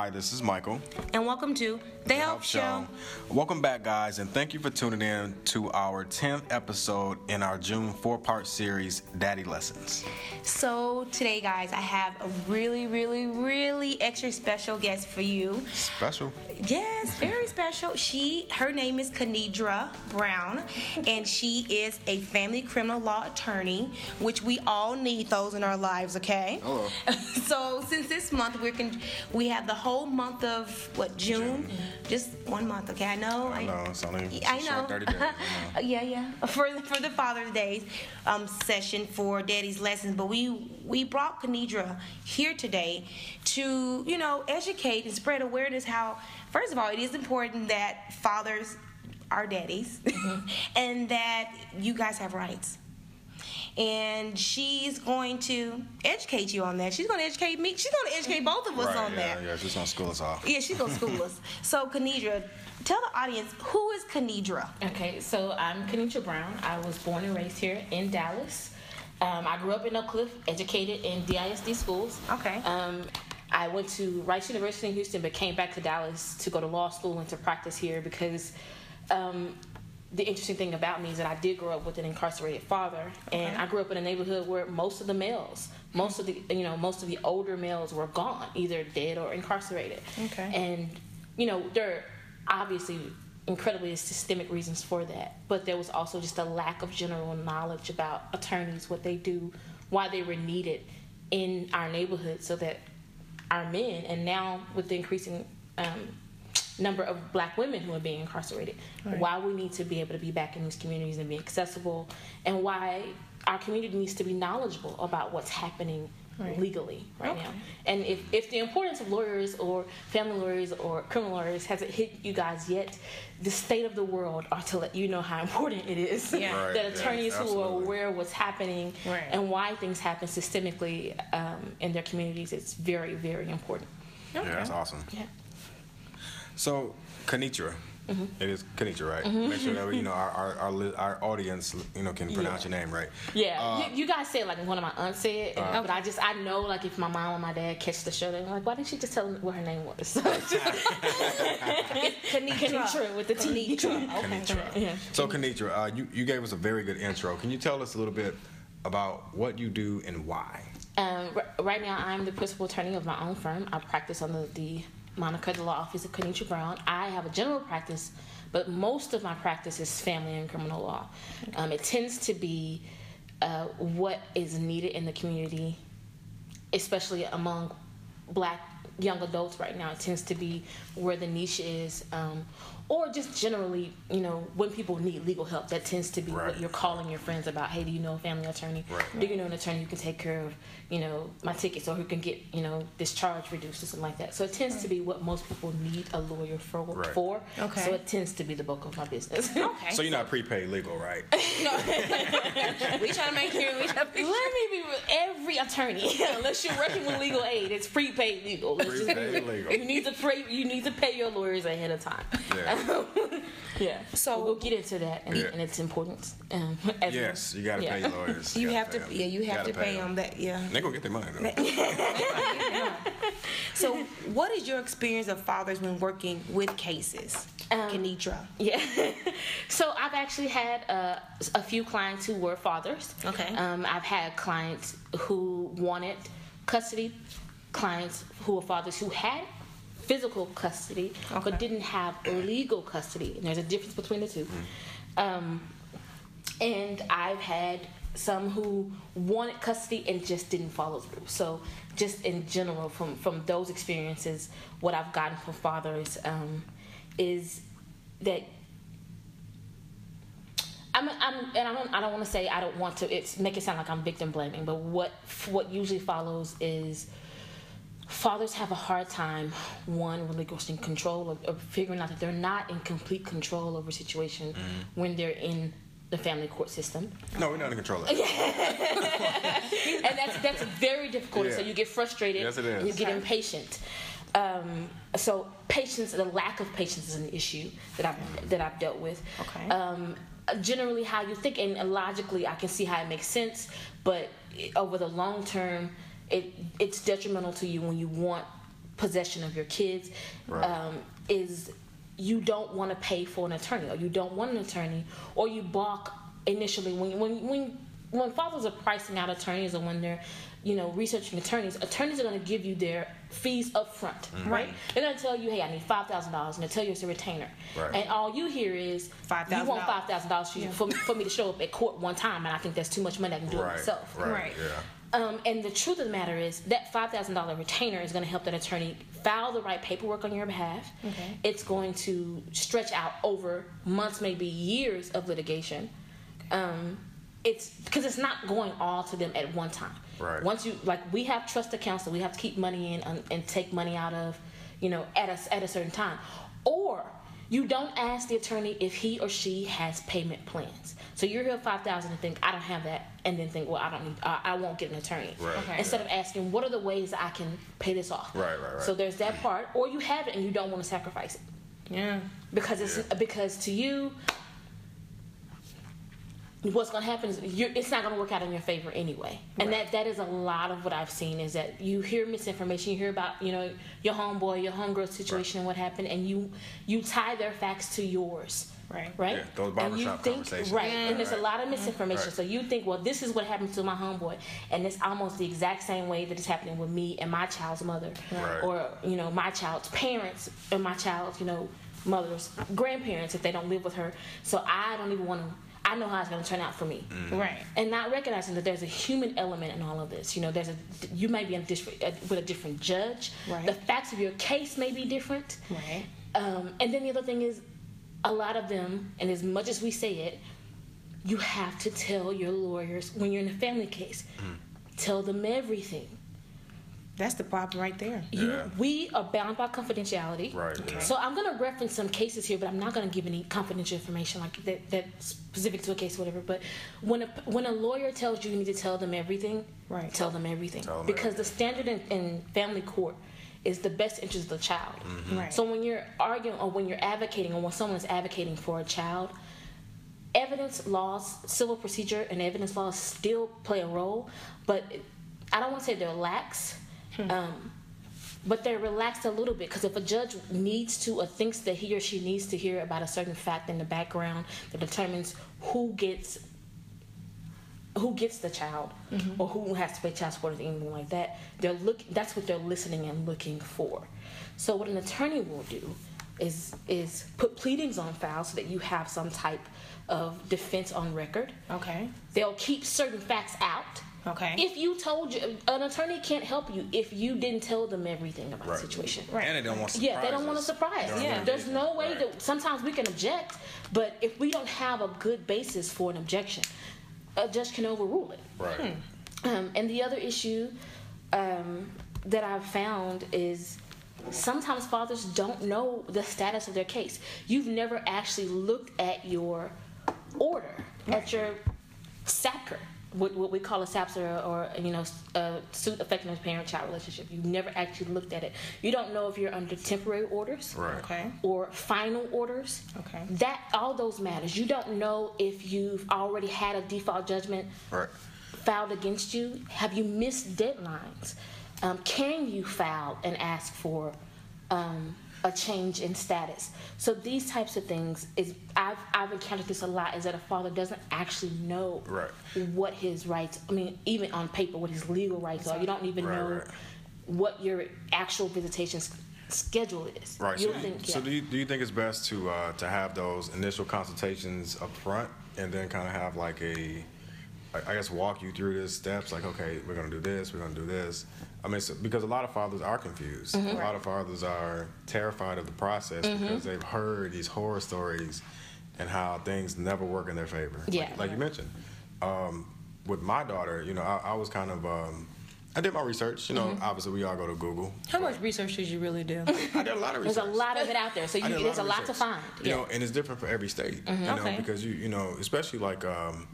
Hi, this is Michael. and welcome to The Help Show. Welcome back, guys, and thank you for tuning in to our 10th episode in our June four part series, Daddy Lessons. So, today, guys, I have a really, really, really extra special guest for you. Special. Yes, very special. She, her name is Kanidra Brown, and she is a family criminal law attorney, which we all need those in our lives. Okay. Hello. so since this month we're con- we have the whole month of what June, just one month. Okay, I know. I know, it's only it's I know. short 30 days. Know. yeah, yeah. For the, for the Father's Day um, session for Daddy's lessons, but we we brought Kanidra here today to you know educate and spread awareness. How first of all, it is important that fathers are daddies, and that you guys have rights. And she's going to educate you on that. She's going to educate me. She's going to educate both of us Right, on yeah, that. yeah, she's gonna school us off. Yeah, she's gonna school us. So, Kanidra, tell the audience who is Kanidra. Okay, so I'm Kanitra Brown. I was born and raised here in Dallas. Um, I grew up in Oak Cliff, educated in DISD schools. Okay. Um, I went to Rice University in Houston, but came back to Dallas to go to law school and to practice here because um, the interesting thing about me is that I did grow up with an incarcerated father, and I grew up in a neighborhood where most of the males, most of the you know most of the older males were gone, either dead or incarcerated. Okay. And you know there are obviously incredibly systemic reasons for that, but there was also just a lack of general knowledge about attorneys, what they do, why they were needed in our neighborhood, so that our men, and now with the increasing um, number of black women who are being incarcerated, why we need to be able to be back in these communities and be accessible, and why our community needs to be knowledgeable about what's happening legally right now. And if, if the importance of lawyers or family lawyers or criminal lawyers hasn't hit you guys yet, the state of the world ought to let you know how important it is Yeah. Right, that yeah, attorneys who are aware of what's happening Right. and why things happen systemically um, in their communities. It's very, very important. Yeah, that's awesome. Yeah. So, Kanitra. Mm-hmm. It is Kanitra, right? Make sure that you know our our, our, li- our audience, you know, can pronounce your name right. Yeah, Uh, you, you guys say it like one of my aunts said, and- but I just I know like if my mom and my dad catch the show, they're like, why didn't she just tell them what her name was? So it's just- Kanitra with the T. Kanitra. Yeah. So, Kanitra, uh, you you gave us a very good intro. Can you tell us a little bit about what you do and why? Um, r- right now, I'm the principal attorney of my own firm. I practice under the moniker, the law office of Kanitra Brown. I have a general practice, but most of my practice is family and criminal law. Um, it tends to be uh, what is needed in the community, especially among black young adults right now. It tends to be where the niche is. Um, or just generally, you know, when people need legal help, that tends to be Right. what you're calling your friends about. Hey, do you know a family attorney? Right. Do you know an attorney who can take care of, you know, my tickets or who can get, you know, discharge reduced or something like that? So it tends to be what most people need a lawyer for. Right. for. Okay. So it tends to be the bulk of my business. Okay. So you're not prepaid legal, right? No. we try to make sure we trying to Let me be real. Every attorney, unless you're working with legal aid, it's prepaid legal. Let's just be Prepaid legal. You need to pay. You need to pay your lawyers ahead of time. Yeah. Yeah. So- we'll get into that and, Yeah. and its importance. Um, as Yes, you got to yeah. pay your lawyers. You gotta have pay to, 'em. yeah, you have gotta to pay them. them that, yeah. They gonna get their money though. So, what is your experience of fathers when working with cases, Um, Kanidra? Yeah. so I've actually had uh, a few clients who were fathers. Okay. Um, I've had clients who wanted custody, clients who were fathers who had physical custody Okay. but didn't have legal custody. And there's a difference between the 2 Um, and I've had some who wanted custody and just didn't follow through. So, just in general, from from those experiences, what I've gotten from fathers um, is that I'm, I'm and I don't, I don't want to say I don't want to it's make it sound like I'm victim blaming, but what what usually follows is fathers have a hard time one relinquishing control or, or figuring out that they're not in complete control over a situation when they're in the family court system No, we're not in control of it. and that's that's very difficult. And So you get frustrated Yes, it and you is. get impatient. Um, so patience, the lack of patience is an issue that I've that I've dealt with. Okay. Um, generally, how you think and logically, I can see how it makes sense, but over the long term, it it's detrimental to you when you want possession of your kids. Right. Um, is you don't want to pay for an attorney, or you don't want an attorney, or you balk initially when when when when fathers are pricing out attorneys or when they're you know researching attorneys attorneys are going to give you their fees up front right they're going to tell you hey i need $5000 and they tell you it's a retainer Right. and all you hear is you want $5,000. $5000 for, for, me- to show up at court one time and i think that's too much money i can do it myself Right. Right. Yeah. Um, and the truth of the matter is that five thousand dollar retainer is going to help that attorney file the right paperwork on your behalf. Okay. It's going to stretch out over months, maybe years of litigation. Um, it's because it's not going all to them at one time. Right. Once you like, we have trust accounts that we have to keep money in and, and take money out of, you know, at a at a certain time, or you don't ask the attorney if he or she has payment plans. So you're here five thousand and think I don't have that, and then think, well, I don't need, I, I won't get an attorney. Right. Okay. Instead of asking, what are the ways I can pay this off? Right, right, right. So there's that part, or you have it and you don't want to sacrifice it Yeah. because it's Yeah. because to you what's going to happen is you're, it's not going to work out in your favor anyway and that that is a lot of what i've seen is that you hear misinformation you hear about you know your homeboy your homegirl situation and what happened and you you tie their facts to yours Right. right Yeah, those and you barbershop think conversations. right Yeah. and there's a lot of mm-hmm. misinformation Right. so you think well this is what happened to my homeboy and it's almost the exact same way that it's happening with me and my child's mother Right. or you know my child's parents and my child's you know mother's grandparents if they don't live with her so i don't even want to i know how it's going to turn out for me. Right. and not recognizing that there's a human element in all of this. You know there's a you may be in a different, uh, with a different judge. Right. the facts of your case may be different. Right. um, and then the other thing is a lot of them and as much as we say it you have to tell your lawyers when you're in a family case tell them everything That's the problem right there. you, Yeah. we are bound by confidentiality. Right, Okay. So I'm going to reference some cases here, but I'm not going to give any confidential information like that that's specific to a case, or whatever. But when a when a lawyer tells you you need to tell them everything, Right. tell them everything Tell them because the standard in, in family court is the best interest of the child. Mm-hmm. Right. So when you're arguing or when you're advocating or when someone is advocating for a child, evidence laws, civil procedure, and evidence laws still play a role, but I don't want to say they're lax, um, but they're relaxed a little bit because if a judge needs to or thinks that he or she needs to hear about a certain fact in the background that determines who gets who gets the child or who has to pay child support or anything like that they're look that's what they're listening and looking for. So what an attorney will do is is put pleadings on file so that you have some type of defense on record. Okay. they'll keep certain facts out Okay. if you told you an attorney can't help you if you didn't tell them everything about Right. the situation Right. And they don't want yeah, they don't want to surprises. surprise. They Yeah, there's no way Right. that sometimes we can object, but if we don't have a good basis for an objection, a judge can overrule it. Right. Um, and the other issue um, that I've found is sometimes fathers don't know the status of their case. You've never actually looked at your order, at your SAPCR, what, what we call a SAPCR or, you know, a suit affecting a parent-child relationship. You've never actually looked at it. You don't know if you're under temporary orders Right. Okay. or final orders. Okay. That all those matters. You don't know if you've already had a default judgment Right. filed against you? Have you missed deadlines? Um, can you file and ask for um, a change in status? So these types of things is I've I've encountered this a lot. Is that a father doesn't actually know Right. what his rights. I mean, even on paper, what his legal rights are. You don't even Right, know right. what your actual visitation schedule is. Right. You So, you, think, so yeah. do you do you think it's best to uh, to have those initial consultations up front and then kind of have like a I guess walk you through the steps like okay we're gonna do this we're gonna do this I mean so, because a lot of fathers are confused Mm-hmm. a lot of fathers are terrified of the process because they've heard these horror stories and how things never work in their favor Yeah. like, like you mentioned um, with my daughter you know I, I was kind of um, I did my research. You know, obviously we all go to Google. How much research did you really do? I did a lot of research. There's a lot of it out there, so you, I did there's a lot to find. You Yeah. know, and it's different for every state. You know, Okay. because you you know, especially like um,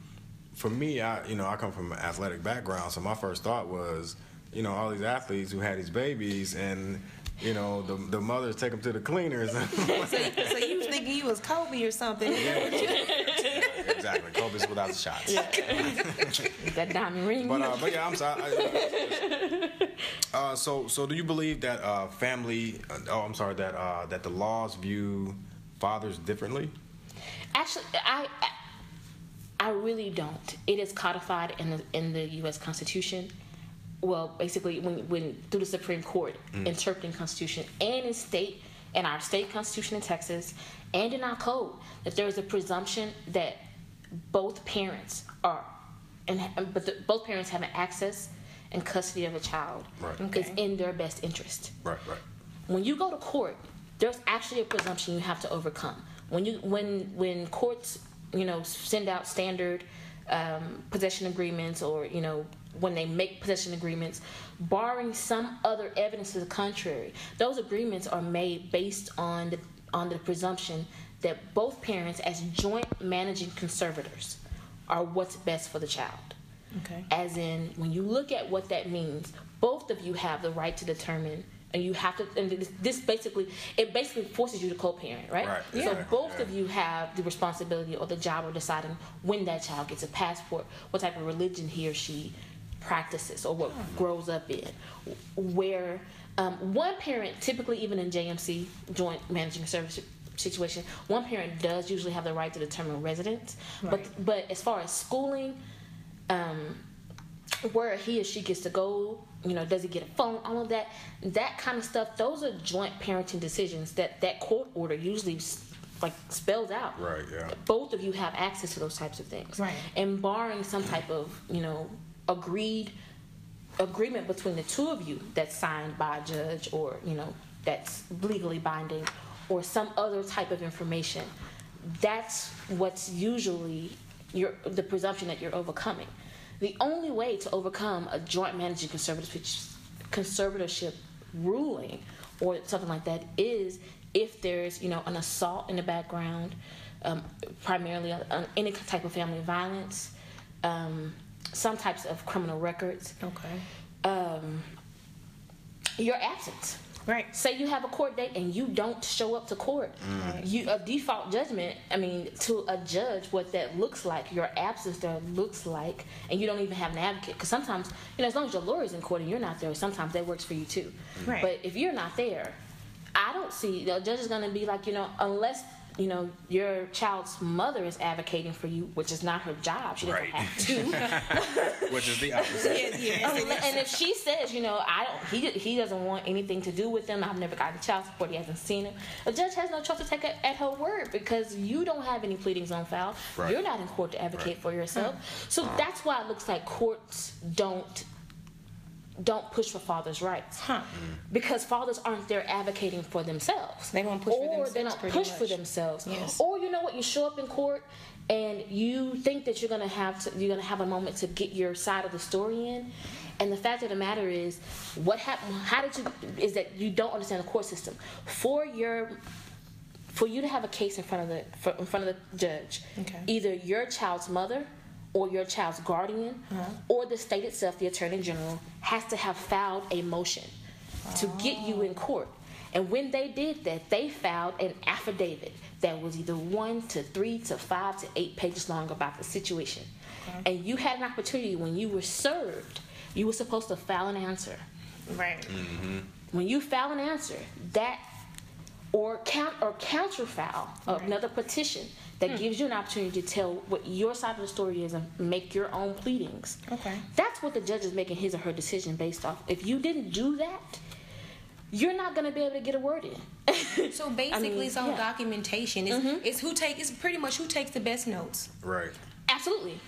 for me, I you know I come from an athletic background, so my first thought was, you know, all these athletes who had these babies and. You know, the the mothers take them to the cleaners. so, so you was thinking you was Kobe or something? exactly, Kobe's without the shots. that diamond ring. But uh, but yeah, I'm sorry. I- uh, so so do you believe that uh, family? Uh, oh, I'm sorry that uh, that the laws view fathers differently? Actually, I, I I really don't. It is codified in the in the U.S. Constitution. Well, basically, when when through the Supreme Court interpreting Constitution and in state in our state constitution in Texas and in our code that there is a presumption that both parents are and but the, both parents have an access and custody of a child Right. is in their best interest Right, right. when you go to court, there's actually a presumption you have to overcome. When you when when courts you know send out standard um, possession agreements or you know when they make possession agreements, barring some other evidence to the contrary, those agreements are made based on the on the presumption that both parents, as joint managing conservators, are what's best for the child. Okay. As in, when you look at what that means, both of you have the right to determine, and you have to. And this, this basically, it basically forces you to co-parent, right? Right, yeah. So both yeah. of you have the responsibility or the job of deciding when that child gets a passport, what type of religion he or she practices, or what grows up in. Where um, one parent, typically even in JMC, joint managing service situation, one parent does usually have the right to determine residence. But but as far as schooling, um, where he or she gets to go, you know, does he get a phone, all of that, that kind of stuff. Those are joint parenting decisions that that court order usually like spells out. Right, yeah. Both of you have access to those types of things. Right. And barring some type of you know agreed agreement between the two of you that's signed by a judge or you know that's legally binding or some other type of information that's what's usually your the presumption that you're overcoming. The only way to overcome a joint managing conservatorship conservatorship ruling or something like that is if there's you know an assault in the background um, primarily uh, any type of family violence um, some types of criminal records Okay. um, your absence. Right. Say you have a court date and you don't show up to court. You a default judgment. I mean, to a judge, what that looks like, your absence there looks like, and you don't even have an advocate. Because sometimes, you know, as long as your lawyer's in court and you're not there, sometimes that works for you too. Right. But if you're not there, I don't see the judge is going to be like, you know, unless you know your child's mother is advocating for you, which is not her job. She doesn't Right. have to. Which is the opposite. Yes, yes. And if she says, you know, I don't, he he doesn't want anything to do with them. I've never gotten child support. He hasn't seen him. A judge has no choice to take it at her word because you don't have any pleadings on file. Right. You're not in court to advocate Right. for yourself. So uh-huh. that's why it looks like courts don't don't push for fathers' rights Huh. because fathers aren't there advocating for themselves. They won't push for themselves. or they don't push for themselves. Yes. Or you know what? You show up in court and you think that you're gonna have to you're gonna have a moment to get your side of the story in. And the fact of the matter is, what happened? How did you? Is that you don't understand the court system for your for you to have a case in front of the for, in front of the judge. Okay. Either your child's mother or your child's guardian uh-huh. or the state itself, the attorney general, has to have filed a motion to get you in court. And when they did that, they filed an affidavit that was either one to three to five to eight pages long about the situation. And you had an opportunity when you were served, you were supposed to file an answer Right. Mm-hmm. when you file an answer that or count or counterfile another petition that gives you an opportunity to tell what your side of the story is and make your own pleadings Okay. that's what the judge is making his or her decision based off if you didn't do that you're not going to be able to get a word in So basically, I mean, it's on yeah. Mm-hmm. documentation. It's, it's who take. It's pretty much who takes the best notes. Right. Absolutely.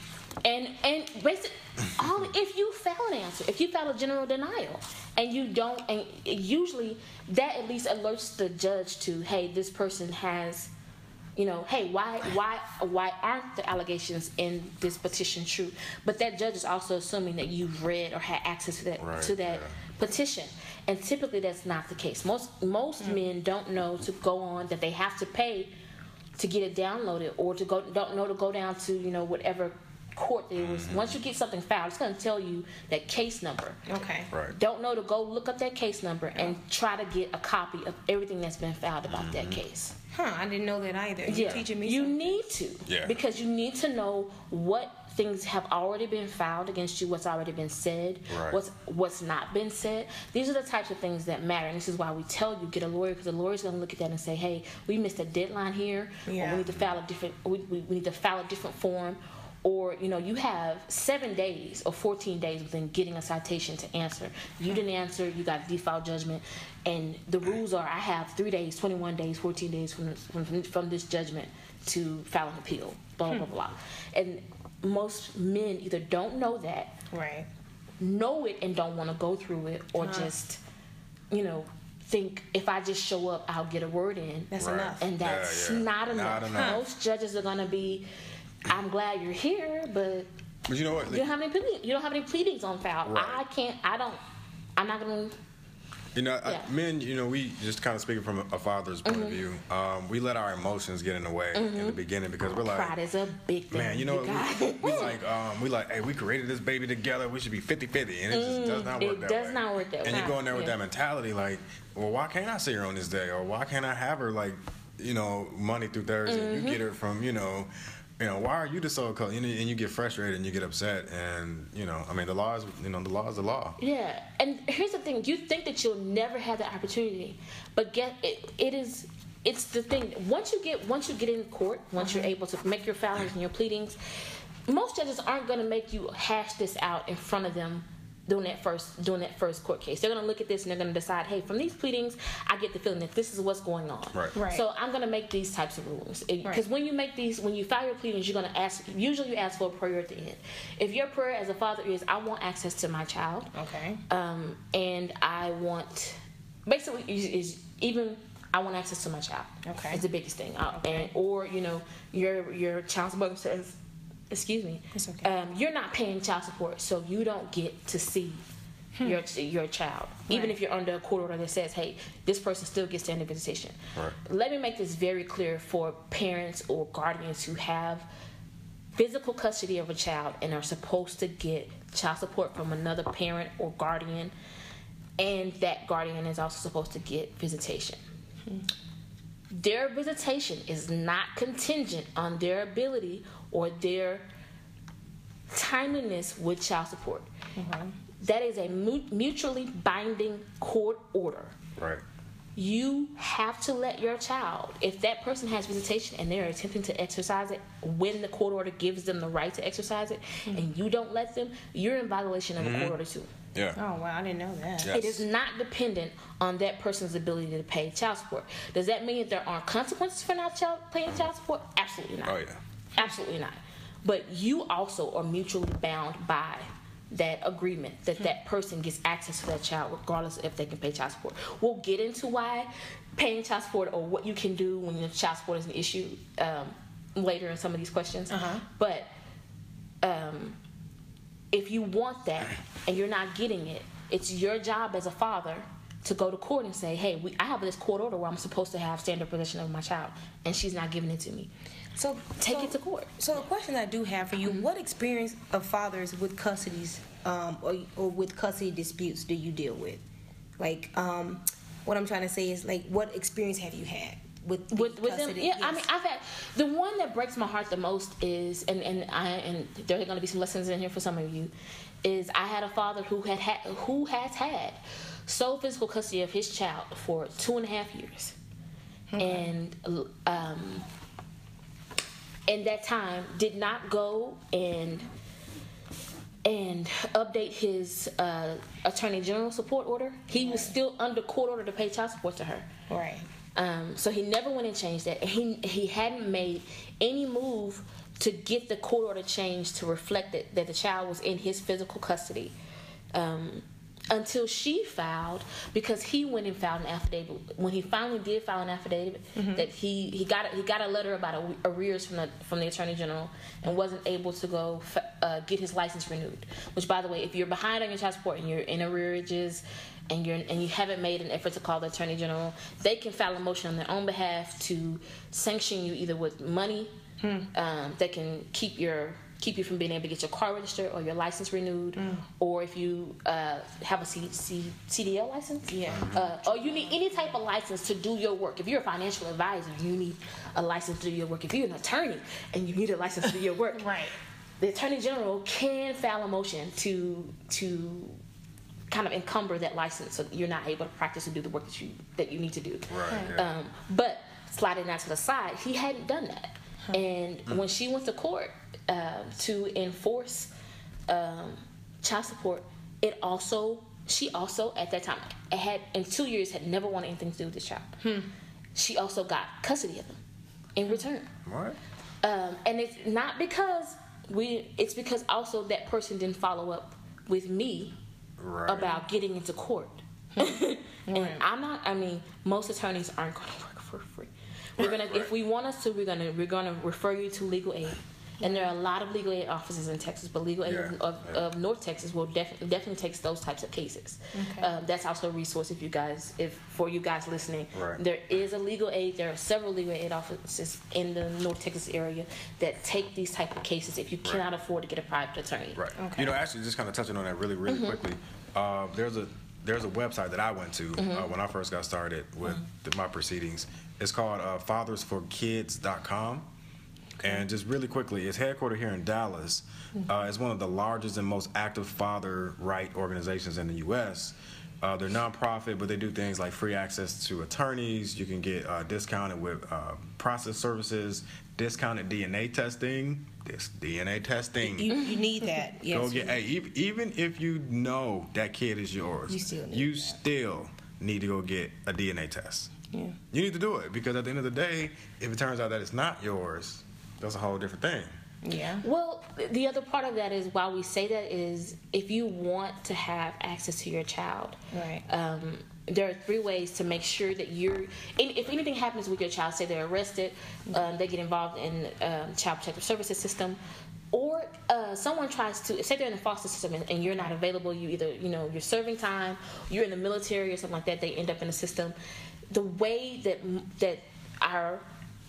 And and basic all if you file an answer, if you file a general denial and you don't and usually that at least alerts the judge to, hey, this person has you know, hey, why why why aren't the allegations in this petition true? But that judge is also assuming that you've read or had access to that Right, to that yeah. petition. And typically that's not the case. Most most mm-hmm. men don't know to go on that they have to pay to get it downloaded or to go don't know to go down to, you know, whatever court there was. Mm-hmm. Once you get something filed, it's gonna tell you that case number. Okay. Right. Don't know to go look up that case number and try to get a copy of everything that's been filed about that mm-hmm. case. Huh? I didn't know that either. You Yeah, teaching me you something. need to. Yeah. Because you need to know what things have already been filed against you, what's already been said, Right. what's what's not been said. These are the types of things that matter, and this is why we tell you get a lawyer because the lawyer's going to look at that and say, "Hey, we missed a deadline here, or Yeah. we need to file a different, we, we, we need to file a different form." Or you know you have seven days or fourteen days within getting a citation to answer. You didn't answer, you got default judgment, and the rules are I have three days, twenty one days, fourteen days from from, from this judgment to file an appeal. Blah blah hmm. blah, and most men either don't know that, Right. know it and don't want to go through it, or Uh-huh. just you know think if I just show up, I'll get a word in. That's Right. enough. And Yeah, that's yeah. not enough. Not enough. Most judges are gonna be, I'm glad you're here, but But you know what? you don't have any pleadings. You don't have any pleadings on file. Right. I can't. I don't. I'm not gonna. You know, I- men. You know, we just kind of speaking from a father's point Mm-hmm. of view. Um, we let our emotions get in the way in the beginning because we're like, Pride is a big thing. man, you know, guys. we, we like, um, we like, hey, we created this baby together. We should be 50-50. and it just does not work Mm, it that does way. not work that way. And you go in there with Yeah. that mentality, like, well, why can't I see her on this day, or why can't I have her like, you know, Monday through Thursday? Mm-hmm. You get her from, you know. You know, why are you the sole color? And and you get frustrated and you get upset, and you know, I mean, the law is, you know, the law is the law. Yeah, and here's the thing: you think that you'll never have the opportunity, but get it. It is. It's the thing. Once you get once you get in court, once you're able to make your filings and your pleadings, most judges aren't going to make you hash this out in front of them doing that first doing that first court case. They're going to look at this and they're going to decide, hey, from these pleadings, I get the feeling that this is what's going on. Right. Right. So I'm going to make these types of rulings because Right. when you make these, when you file your pleadings, you're going to ask. Usually, you ask for a prayer at the end. If your prayer as a father is, I want access to my child Okay. um, and I want basically is, is even I want access to my child. Okay. it's the biggest thing. Uh, and or you know your your child support says, excuse me, It's okay. um, you're not paying child support, so you don't get to see. Your, your child, even Hmm. If you're under a court order that says, "Hey, this person still gets standing visitation." Right. Let me make this very clear for parents or guardians who have physical custody of a child and are supposed to get child support from another parent or guardian, and that guardian is also supposed to get visitation. Their visitation is not contingent on their ability or their timeliness with child support. Mm-hmm. That is a mutually binding court order Right. you have to let your child, if that person has visitation and they're attempting to exercise it when the court order gives them the right to exercise it, mm-hmm. and you don't let them, you're in violation of the court mm-hmm. order too. Yeah. Oh wow, I didn't know that. Yes. It is not dependent on that person's ability to pay child support. Does that mean that there aren't consequences for not child, paying child support? Absolutely not. Oh yeah. Absolutely not. But you also are mutually bound by that agreement that that person gets access to that child regardless if they can pay child support. We'll get into why paying child support or what you can do when your child support is an issue um, later in some of these questions. Uh-huh. But um, if you want that and you're not getting it, it's your job as a father to go to court and say, "Hey, we, I have this court order where I'm supposed to have standard possession of my child, and she's not giving it to me." So Take so- it to court. So the question I do have for you: What experience of fathers with custodies um, or, or with custody disputes do you deal with? Like, um, what I'm trying to say is, like, what experience have you had with with with them. Yeah, I mean, I've had the one that breaks my heart the most is, and and I and there are going to be some lessons in here for some of you. Is I had a father who had had who has had sole physical custody of his child for two and a half years, and um, in that time did not go and and update his uh, attorney general support order. He was still under court order to pay child support to her. right. Um, so he never went and changed that. He he hadn't made any move to get the court order changed to reflect that, that the child was in his physical custody um, until she filed because he went and filed an affidavit. When he finally did file an affidavit that he he got a, he got a letter about a, arrears from the from the attorney general and wasn't able to go uh, get his license renewed. Which by the way if you're behind on your child support and you're in arrearages and you're and you haven't made an effort to call the attorney general they can file a motion on their own behalf to sanction you either with money um, that can keep your keep you from being able to get your car registered or your license renewed, or if you uh, have a C- C- CDL license, Yeah. uh, or you need any type of license to do your work. If you're a financial advisor, you need a license to do your work. If you're an attorney and you need a license to do your work, Right. the attorney general can file a motion to to kind of encumber that license so that you're not able to practice and do the work that you that you need to do. Right, yeah. Um, but sliding that to the side, he hadn't done that. And when she went to court um, to enforce um, child support, it also she also at that time had in two years had never wanted anything to do with this child. She also got custody of him in return. What? um, and it's not because we it's because also that person didn't follow up with me Right. about getting into court. And i'm not i mean most attorneys aren't going to work for free we're gonna if we want us to we're gonna we're gonna refer you to legal aid and there are a lot of legal aid offices in Texas, but legal aid Yeah, of, yeah. of North Texas will def- definitely takes those types of cases. Um, that's also a resource if you guys, if for you guys listening, Right. there is a legal aid. There are several legal aid offices in the North Texas area that take these type of cases if you cannot afford to get a private attorney. Right. You know, actually, just kind of touching on that really, really quickly. Uh, there's a there's a website that I went to uh, when I first got started with the, my proceedings. It's called uh, FathersForKids.com. And just really quickly, it's headquartered here in Dallas. Uh, it's one of the largest and most active father right organizations in the U.S. Uh, they're nonprofit, but they do things like free access to attorneys. You can get uh, discounted with uh, process services, discounted DNA testing. This DNA testing. You, you need that. Yes. Go get. Hey, ev- even if you know that kid is yours, You still need you still need to go get a DNA test. Yeah. You need to do it because at the end of the day, if it turns out that it's not yours, that's a whole different thing. Yeah. Well, the other part of that is why we say that is if you want to have access to your child, Right. um, there are three ways to make sure that you're. And if anything happens with your child, say they're arrested, um, they get involved in um, child protective services system, or uh, someone tries to say they're in the foster system and, and you're not available. You either you know you're serving time, you're in the military or something like that. They end up in the system. The way that that our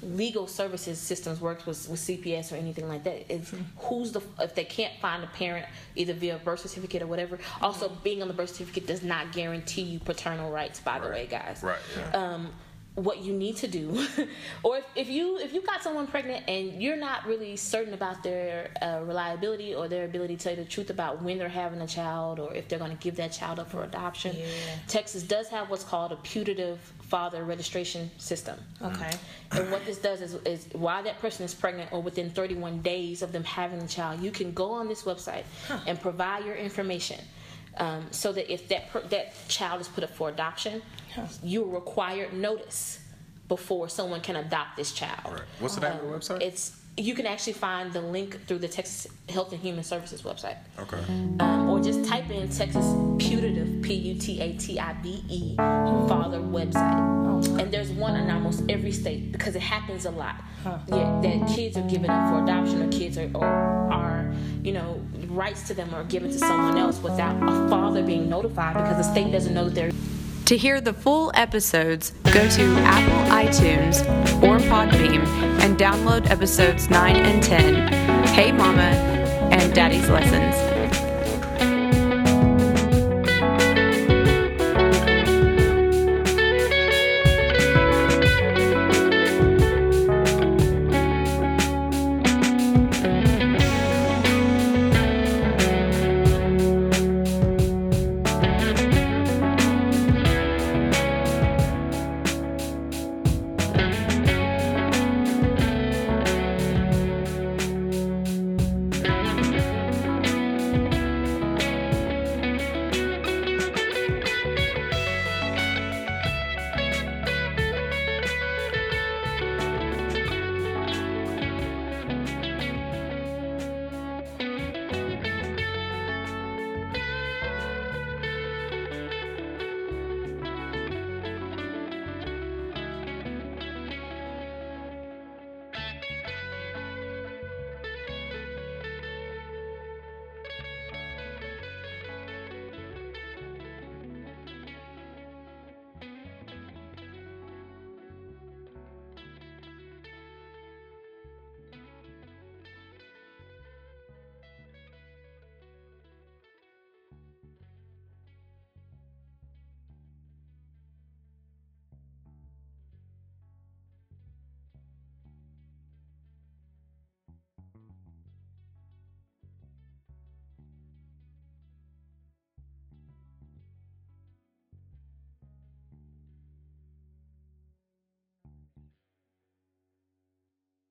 legal services systems works with, with CPS or anything like that is who's the if they can't find a parent either via birth certificate or whatever. Also, being on the birth certificate does not guarantee you paternal rights. By the way, guys. Right. Yeah. Um, what you need to do, or if, if you if you got someone pregnant and you're not really certain about their uh, reliability or their ability to tell you the truth about when they're having a child or if they're going to give that child up for adoption, Texas does have what's called a putative father registration system. Okay. And what this does is, is while that person is pregnant or within 31 days of them having the child, you can go on this website and provide your information. Um, so that if that per, that child is put up for adoption, you're required notice before someone can adopt this child. Right. What's the name of the website? It's you can actually find the link through the Texas Health and Human Services website Okay. um, or just type in Texas Putative P U T A T I B E Father website, and there's one in almost every state because it happens a lot. Yeah, that kids are given up for adoption, or kids are, or are you know rights to them are given to someone else without a father being notified because the state doesn't know that they're To hear the full episodes, go to Apple iTunes or Podbean and download episodes 9 and 10 Hey Mama and Daddy's Lessons.